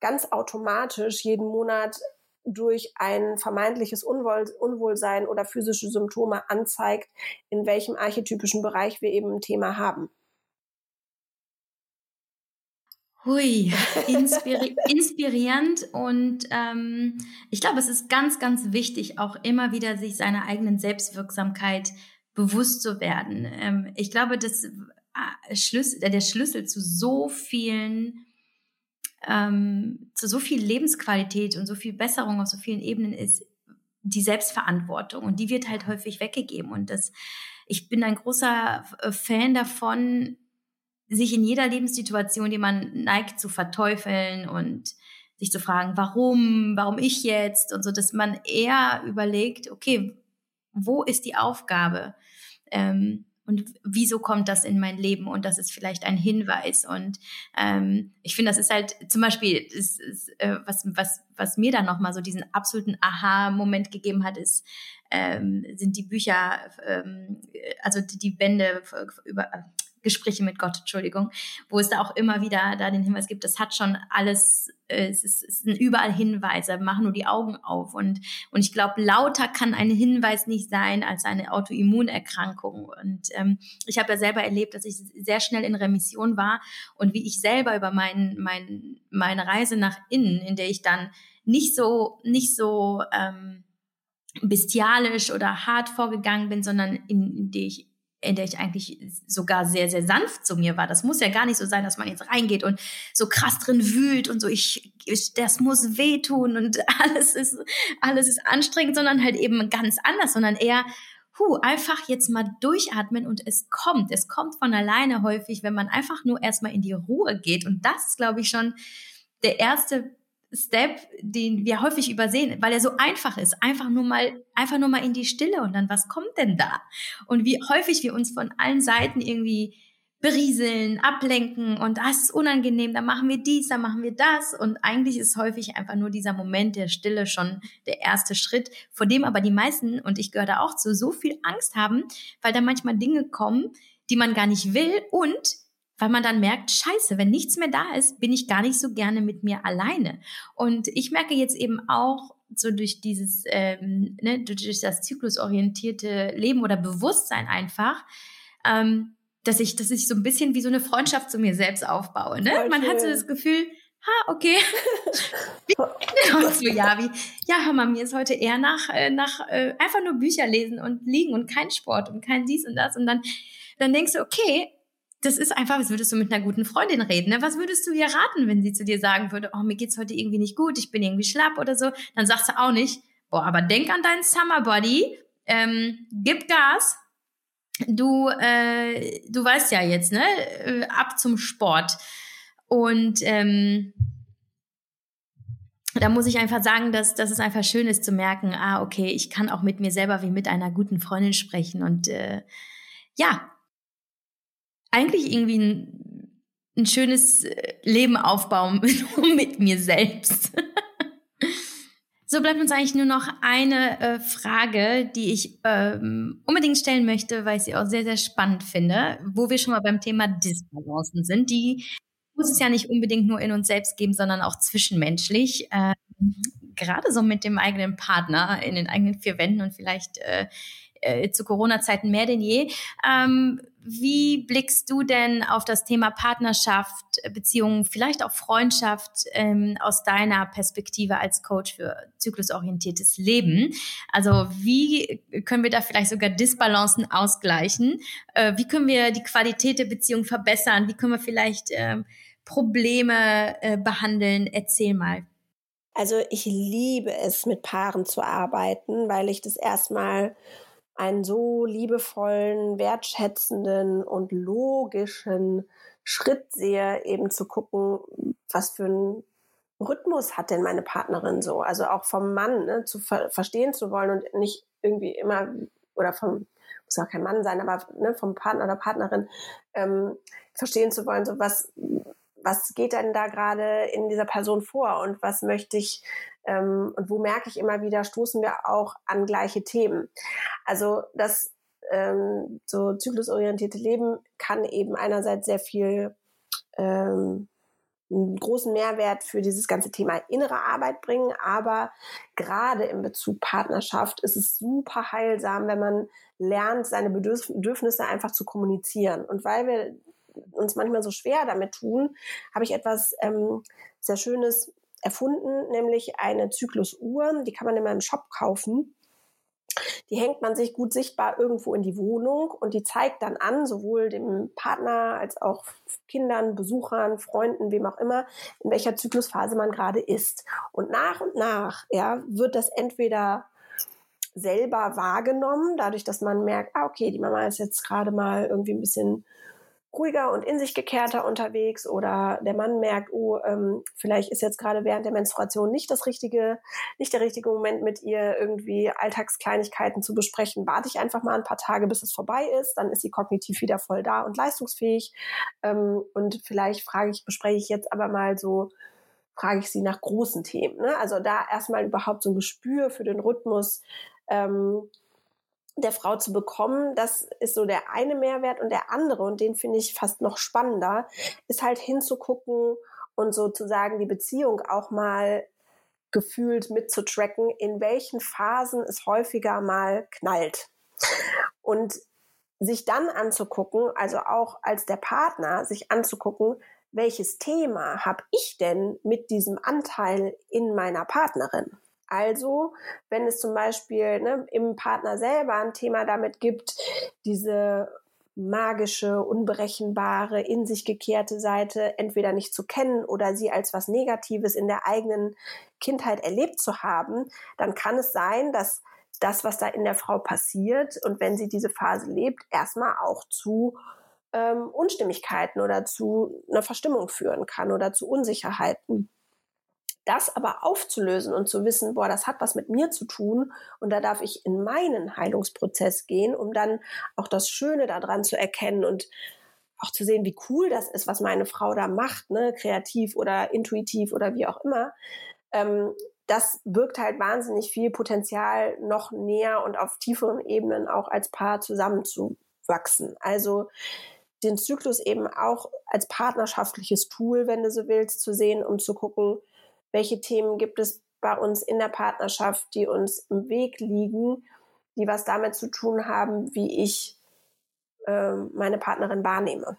ganz automatisch jeden Monat durch ein vermeintliches Unwohl, Unwohlsein oder physische Symptome anzeigt, in welchem archetypischen Bereich wir eben ein Thema haben. Hui, inspiri inspirierend und ähm, ich glaube, es ist ganz, ganz wichtig, auch immer wieder sich seiner eigenen Selbstwirksamkeit bewusst zu werden. Ähm, ich glaube, dass äh, Schlüssel, der Schlüssel zu so vielen ähm, zu so viel Lebensqualität und so viel Besserung auf so vielen Ebenen ist die Selbstverantwortung und die wird halt häufig weggegeben. Und das ich bin ein großer äh, Fan davon sich in jeder Lebenssituation, die man neigt zu verteufeln und sich zu fragen, warum, warum ich jetzt? Und so, dass man eher überlegt, okay, wo ist die Aufgabe? Ähm, und wieso kommt das in mein Leben? Und das ist vielleicht ein Hinweis. Und ähm, ich finde das ist halt zum Beispiel ist, ist, äh, was was was mir dann noch mal so diesen absoluten Aha-Moment gegeben hat ist ähm, sind die Bücher ähm, also die, die Bände über Gespräche mit Gott, Entschuldigung, wo es da auch immer wieder da den Hinweis gibt, das hat schon alles, äh, es, ist, es sind überall Hinweise, machen nur die Augen auf. Und, und ich glaube, lauter kann ein Hinweis nicht sein als eine Autoimmunerkrankung. Und ähm, ich habe ja selber erlebt, dass ich sehr schnell in Remission war und wie ich selber über mein, mein, meine Reise nach innen, in der ich dann nicht so, nicht so ähm, bestialisch oder hart vorgegangen bin, sondern in, in der ich in der ich eigentlich sogar sehr, sehr sanft zu mir war. Das muss ja gar nicht so sein, dass man jetzt reingeht und so krass drin wühlt und so, ich, ich das muss wehtun und alles ist, alles ist anstrengend, sondern halt eben ganz anders, sondern eher, hu, einfach jetzt mal durchatmen und es kommt. Es kommt von alleine häufig, wenn man einfach nur erstmal in die Ruhe geht. Und das ist, glaube ich, schon der erste Step, den wir häufig übersehen, weil er so einfach ist. Einfach nur mal, einfach nur mal in die Stille und dann, was kommt denn da? Und wie häufig wir uns von allen Seiten irgendwie berieseln, ablenken und das ist unangenehm, dann machen wir dies, dann machen wir das und eigentlich ist häufig einfach nur dieser Moment der Stille schon der erste Schritt, vor dem aber die meisten und ich gehöre da auch zu, so viel Angst haben, weil da manchmal Dinge kommen, die man gar nicht will und weil man dann merkt, scheiße, wenn nichts mehr da ist, bin ich gar nicht so gerne mit mir alleine. Und ich merke jetzt eben auch so durch dieses, ähm, ne, durch das zyklusorientierte Leben oder Bewusstsein einfach, ähm, dass ich, dass ich so ein bisschen wie so eine Freundschaft zu mir selbst aufbaue. Ne? Man hat so das Gefühl, ha, okay. so, ja, wie, ja, hör mal, mir ist heute eher nach, äh, nach äh, einfach nur Bücher lesen und liegen und kein Sport und kein dies und das. Und dann, dann denkst du, okay, das ist einfach, als würdest du mit einer guten Freundin reden. Ne? Was würdest du ihr raten, wenn sie zu dir sagen würde, oh, mir geht's heute irgendwie nicht gut, ich bin irgendwie schlapp oder so? Dann sagst du auch nicht, boah, aber denk an deinen Summer Body, ähm, gib Gas. Du, äh, du weißt ja jetzt, ne? Äh, ab zum Sport. Und ähm, da muss ich einfach sagen, dass, dass es einfach schön ist zu merken, ah, okay, ich kann auch mit mir selber wie mit einer guten Freundin sprechen. Und äh, ja, eigentlich irgendwie ein, ein schönes äh, Leben aufbauen mit mir selbst. so bleibt uns eigentlich nur noch eine äh, Frage, die ich ähm, unbedingt stellen möchte, weil ich sie auch sehr, sehr spannend finde, wo wir schon mal beim Thema Disbalancen sind. Die muss es ja nicht unbedingt nur in uns selbst geben, sondern auch zwischenmenschlich. Ähm, gerade so mit dem eigenen Partner in den eigenen vier Wänden und vielleicht äh, äh, zu Corona-Zeiten mehr denn je. Ähm, wie blickst du denn auf das Thema Partnerschaft, Beziehungen, vielleicht auch Freundschaft ähm, aus deiner Perspektive als Coach für zyklusorientiertes Leben? Also wie können wir da vielleicht sogar Disbalancen ausgleichen? Äh, wie können wir die Qualität der Beziehung verbessern? Wie können wir vielleicht ähm, Probleme äh, behandeln? Erzähl mal. Also ich liebe es, mit Paaren zu arbeiten, weil ich das erstmal einen so liebevollen, wertschätzenden und logischen Schritt sehe, eben zu gucken, was für ein Rhythmus hat denn meine Partnerin so? Also auch vom Mann ne, zu ver verstehen zu wollen und nicht irgendwie immer oder vom muss auch kein Mann sein, aber ne, vom Partner oder Partnerin ähm, verstehen zu wollen, so was was geht denn da gerade in dieser Person vor und was möchte ich ähm, und wo merke ich immer wieder, stoßen wir auch an gleiche Themen. Also das ähm, so zyklusorientierte Leben kann eben einerseits sehr viel ähm, einen großen Mehrwert für dieses ganze Thema innere Arbeit bringen, aber gerade im Bezug Partnerschaft ist es super heilsam, wenn man lernt, seine Bedürfnisse einfach zu kommunizieren. Und weil wir uns manchmal so schwer damit tun, habe ich etwas ähm, sehr Schönes erfunden, nämlich eine Zyklusuhr. Die kann man in meinem Shop kaufen. Die hängt man sich gut sichtbar irgendwo in die Wohnung und die zeigt dann an, sowohl dem Partner als auch Kindern, Besuchern, Freunden, wem auch immer, in welcher Zyklusphase man gerade ist. Und nach und nach ja, wird das entweder selber wahrgenommen, dadurch, dass man merkt, ah, okay, die Mama ist jetzt gerade mal irgendwie ein bisschen ruhiger und in sich gekehrter unterwegs oder der Mann merkt, oh, ähm, vielleicht ist jetzt gerade während der Menstruation nicht das richtige, nicht der richtige Moment mit ihr irgendwie Alltagskleinigkeiten zu besprechen. Warte ich einfach mal ein paar Tage, bis es vorbei ist, dann ist sie kognitiv wieder voll da und leistungsfähig. Ähm, und vielleicht frage ich, bespreche ich jetzt aber mal so, frage ich sie nach großen Themen. Ne? Also da erstmal überhaupt so ein Gespür für den Rhythmus. Ähm, der Frau zu bekommen, das ist so der eine Mehrwert und der andere, und den finde ich fast noch spannender, ist halt hinzugucken und sozusagen die Beziehung auch mal gefühlt mitzutracken, in welchen Phasen es häufiger mal knallt. Und sich dann anzugucken, also auch als der Partner, sich anzugucken, welches Thema habe ich denn mit diesem Anteil in meiner Partnerin? Also, wenn es zum Beispiel ne, im Partner selber ein Thema damit gibt, diese magische, unberechenbare, in sich gekehrte Seite entweder nicht zu kennen oder sie als was Negatives in der eigenen Kindheit erlebt zu haben, dann kann es sein, dass das, was da in der Frau passiert und wenn sie diese Phase lebt, erstmal auch zu ähm, Unstimmigkeiten oder zu einer Verstimmung führen kann oder zu Unsicherheiten das aber aufzulösen und zu wissen, boah, das hat was mit mir zu tun und da darf ich in meinen Heilungsprozess gehen, um dann auch das Schöne daran zu erkennen und auch zu sehen, wie cool das ist, was meine Frau da macht, ne, kreativ oder intuitiv oder wie auch immer. Ähm, das birgt halt wahnsinnig viel Potenzial, noch näher und auf tieferen Ebenen auch als Paar zusammenzuwachsen. Also den Zyklus eben auch als partnerschaftliches Tool, wenn du so willst, zu sehen, um zu gucken, welche Themen gibt es bei uns in der Partnerschaft, die uns im Weg liegen, die was damit zu tun haben, wie ich äh, meine Partnerin wahrnehme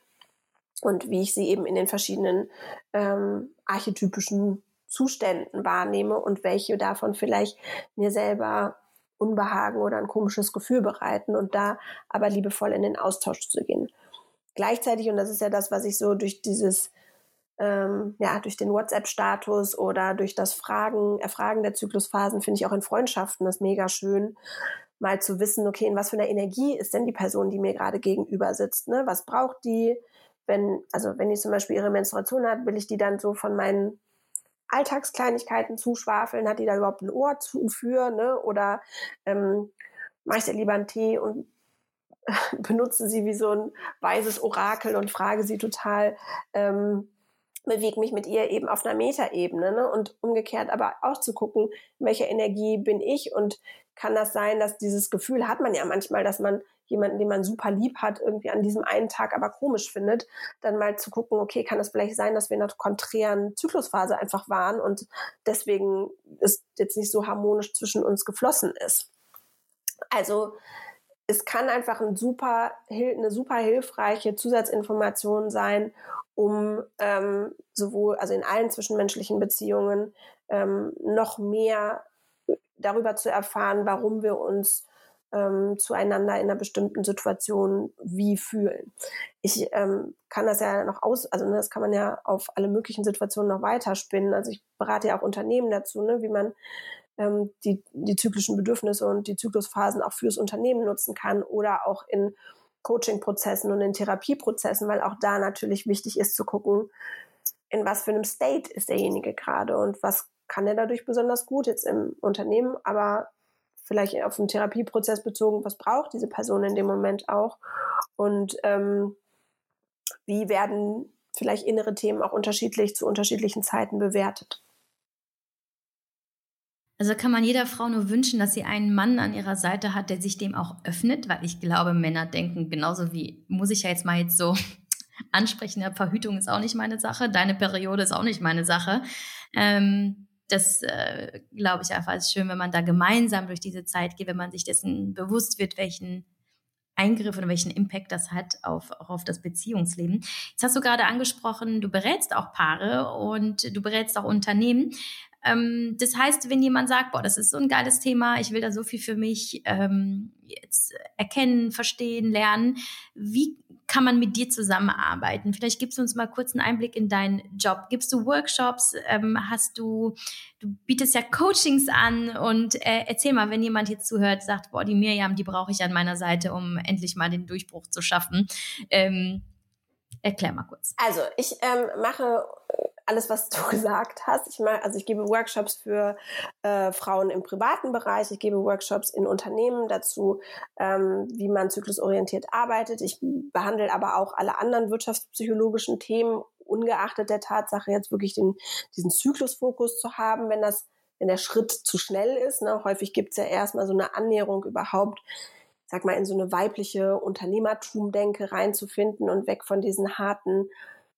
und wie ich sie eben in den verschiedenen ähm, archetypischen Zuständen wahrnehme und welche davon vielleicht mir selber Unbehagen oder ein komisches Gefühl bereiten und da aber liebevoll in den Austausch zu gehen. gleichzeitig, und das ist ja das, was ich so durch dieses, ähm, ja, durch den WhatsApp-Status oder durch das Fragen, Erfragen der Zyklusphasen finde ich auch in Freundschaften das mega schön, mal zu wissen, okay, in was für einer Energie ist denn die Person, die mir gerade gegenüber sitzt, ne? Was braucht die? Wenn, also wenn die zum Beispiel ihre Menstruation hat, will ich die dann so von meinen Alltagskleinigkeiten zuschwafeln? Hat die da überhaupt ein Ohr zu für? Ne? Oder ähm, mache ich dir lieber einen Tee und benutze sie wie so ein weises Orakel und frage sie total, ähm, bewege mich mit ihr eben auf einer Metaebene ne? und umgekehrt aber auch zu gucken, in welcher Energie bin ich und kann das sein, dass dieses Gefühl hat man ja manchmal, dass man jemanden, den man super lieb hat, irgendwie an diesem einen Tag aber komisch findet, dann mal zu gucken, okay, kann es vielleicht sein, dass wir in einer konträren Zyklusphase einfach waren und deswegen es jetzt nicht so harmonisch zwischen uns geflossen ist. Also es kann einfach ein super, eine super hilfreiche Zusatzinformation sein, um ähm, sowohl, also in allen zwischenmenschlichen Beziehungen, ähm, noch mehr darüber zu erfahren, warum wir uns ähm, zueinander in einer bestimmten Situation wie fühlen. Ich ähm, kann das ja noch aus, also ne, das kann man ja auf alle möglichen Situationen noch weiterspinnen. Also ich berate ja auch Unternehmen dazu, ne, wie man ähm, die, die zyklischen Bedürfnisse und die Zyklusphasen auch fürs Unternehmen nutzen kann oder auch in Coaching-Prozessen und in Therapieprozessen, weil auch da natürlich wichtig ist zu gucken, in was für einem State ist derjenige gerade und was kann er dadurch besonders gut jetzt im Unternehmen, aber vielleicht auf den Therapieprozess bezogen, was braucht diese Person in dem Moment auch und ähm, wie werden vielleicht innere Themen auch unterschiedlich zu unterschiedlichen Zeiten bewertet. Also kann man jeder Frau nur wünschen, dass sie einen Mann an ihrer Seite hat, der sich dem auch öffnet, weil ich glaube, Männer denken genauso wie, muss ich ja jetzt mal jetzt so ansprechen, ja, Verhütung ist auch nicht meine Sache, deine Periode ist auch nicht meine Sache. Ähm, das äh, glaube ich einfach ist schön, wenn man da gemeinsam durch diese Zeit geht, wenn man sich dessen bewusst wird, welchen Eingriff oder welchen Impact das hat auf, auch auf das Beziehungsleben. Jetzt hast du gerade angesprochen, du berätst auch Paare und du berätst auch Unternehmen. Ähm, das heißt, wenn jemand sagt, boah, das ist so ein geiles Thema, ich will da so viel für mich ähm, jetzt erkennen, verstehen, lernen, wie kann man mit dir zusammenarbeiten? Vielleicht gibst du uns mal kurz einen Einblick in deinen Job. Gibst du Workshops? Ähm, hast du, du bietest ja Coachings an und äh, erzähl mal, wenn jemand jetzt zuhört, sagt, boah, die Miriam, die brauche ich an meiner Seite, um endlich mal den Durchbruch zu schaffen. Ähm, erklär mal kurz. Also ich ähm, mache alles, was du gesagt hast. Ich mache, also ich gebe Workshops für äh, Frauen im privaten Bereich, ich gebe Workshops in Unternehmen dazu, ähm, wie man zyklusorientiert arbeitet. Ich behandle aber auch alle anderen wirtschaftspsychologischen Themen, ungeachtet der Tatsache, jetzt wirklich den, diesen Zyklusfokus zu haben, wenn das, wenn der Schritt zu schnell ist. Ne? Häufig gibt es ja erstmal so eine Annäherung überhaupt sag mal, in so eine weibliche Unternehmertum-Denke reinzufinden und weg von diesen harten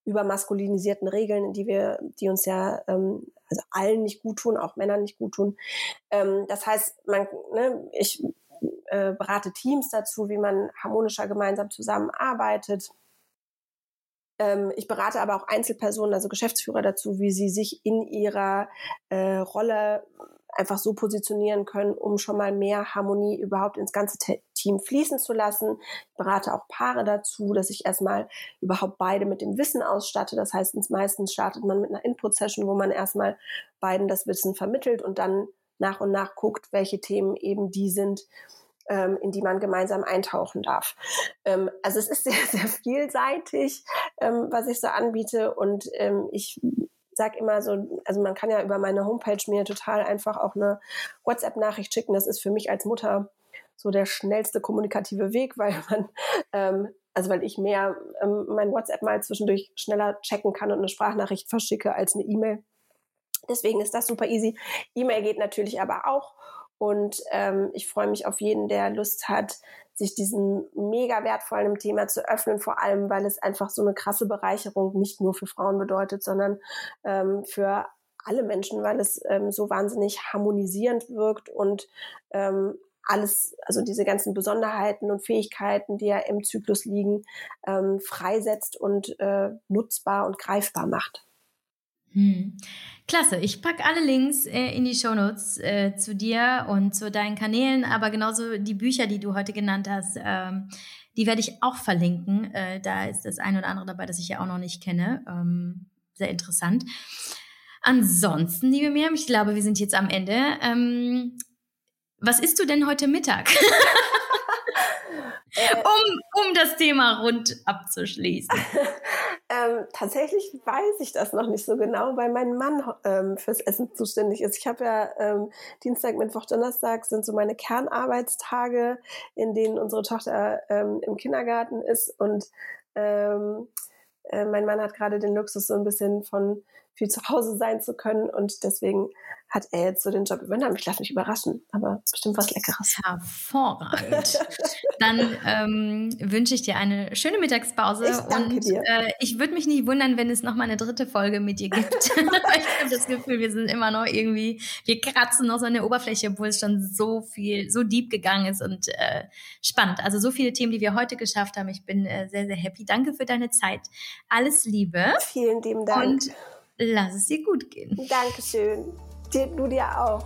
übermaskulinisierten Regeln, die wir, die uns ja ähm, also allen nicht gut tun, auch Männern nicht gut tun. Ähm, das heißt, man, ne, ich äh, berate Teams dazu, wie man harmonischer gemeinsam zusammenarbeitet. Ähm, ich berate aber auch Einzelpersonen, also Geschäftsführer dazu, wie sie sich in ihrer äh, Rolle einfach so positionieren können, um schon mal mehr Harmonie überhaupt ins ganze Team fließen zu lassen. Ich berate auch Paare dazu, dass ich erstmal überhaupt beide mit dem Wissen ausstatte. Das heißt, meistens startet man mit einer Input-Session, wo man erstmal beiden das Wissen vermittelt und dann nach und nach guckt, welche Themen eben die sind, ähm, in die man gemeinsam eintauchen darf. Ähm, also es ist sehr, sehr vielseitig, ähm, was ich so anbiete und ich sag immer so, also man kann ja über meine Homepage mir total einfach auch eine WhatsApp-Nachricht schicken. Das ist für mich als Mutter so der schnellste kommunikative Weg, weil man, ähm, also weil ich mehr ähm, mein WhatsApp mal zwischendurch schneller checken kann und eine Sprachnachricht verschicke als eine E-Mail. Deswegen ist das super easy. E-Mail geht natürlich aber auch. Und ähm, ich freue mich auf jeden, der Lust hat, sich diesem mega wertvollen Thema zu öffnen, vor allem, weil es einfach so eine krasse Bereicherung nicht nur für Frauen bedeutet, sondern ähm, für alle Menschen, weil es ähm, so wahnsinnig harmonisierend wirkt und ähm, alles, also diese ganzen Besonderheiten und Fähigkeiten, die ja im Zyklus liegen, ähm, freisetzt und äh, nutzbar und greifbar macht. Hm. Klasse, ich packe alle Links äh, in die Shownotes äh, zu dir und zu deinen Kanälen, aber genauso die Bücher, die du heute genannt hast, ähm, die werde ich auch verlinken. Äh, da ist das eine oder andere dabei, das ich ja auch noch nicht kenne. Ähm, sehr interessant. Ansonsten, liebe Miriam, ich glaube, wir sind jetzt am Ende. Ähm, was isst du denn heute Mittag? Um, um das Thema rund abzuschließen. ähm, tatsächlich weiß ich das noch nicht so genau, weil mein Mann ähm, fürs Essen zuständig ist. Ich habe ja ähm, Dienstag, Mittwoch, Donnerstag sind so meine Kernarbeitstage, in denen unsere Tochter ähm, im Kindergarten ist und ähm, äh, mein Mann hat gerade den Luxus, so ein bisschen von viel zu Hause sein zu können und deswegen hat er jetzt so den Job übernommen. Ich lasse mich überraschen, aber bestimmt was Leckeres. Hervorragend. Dann ähm, wünsche ich dir eine schöne Mittagspause. Ich danke und dir. Äh, ich würde mich nicht wundern, wenn es noch mal eine dritte Folge mit dir gibt. ich habe das Gefühl, wir sind immer noch irgendwie, wir kratzen noch so an der Oberfläche, obwohl es schon so viel, so deep gegangen ist und äh, spannend. Also so viele Themen, die wir heute geschafft haben. Ich bin äh, sehr, sehr happy. Danke für deine Zeit. Alles Liebe. Vielen lieben Dank. Und lass es dir gut gehen. Dankeschön. Dir, du dir auch.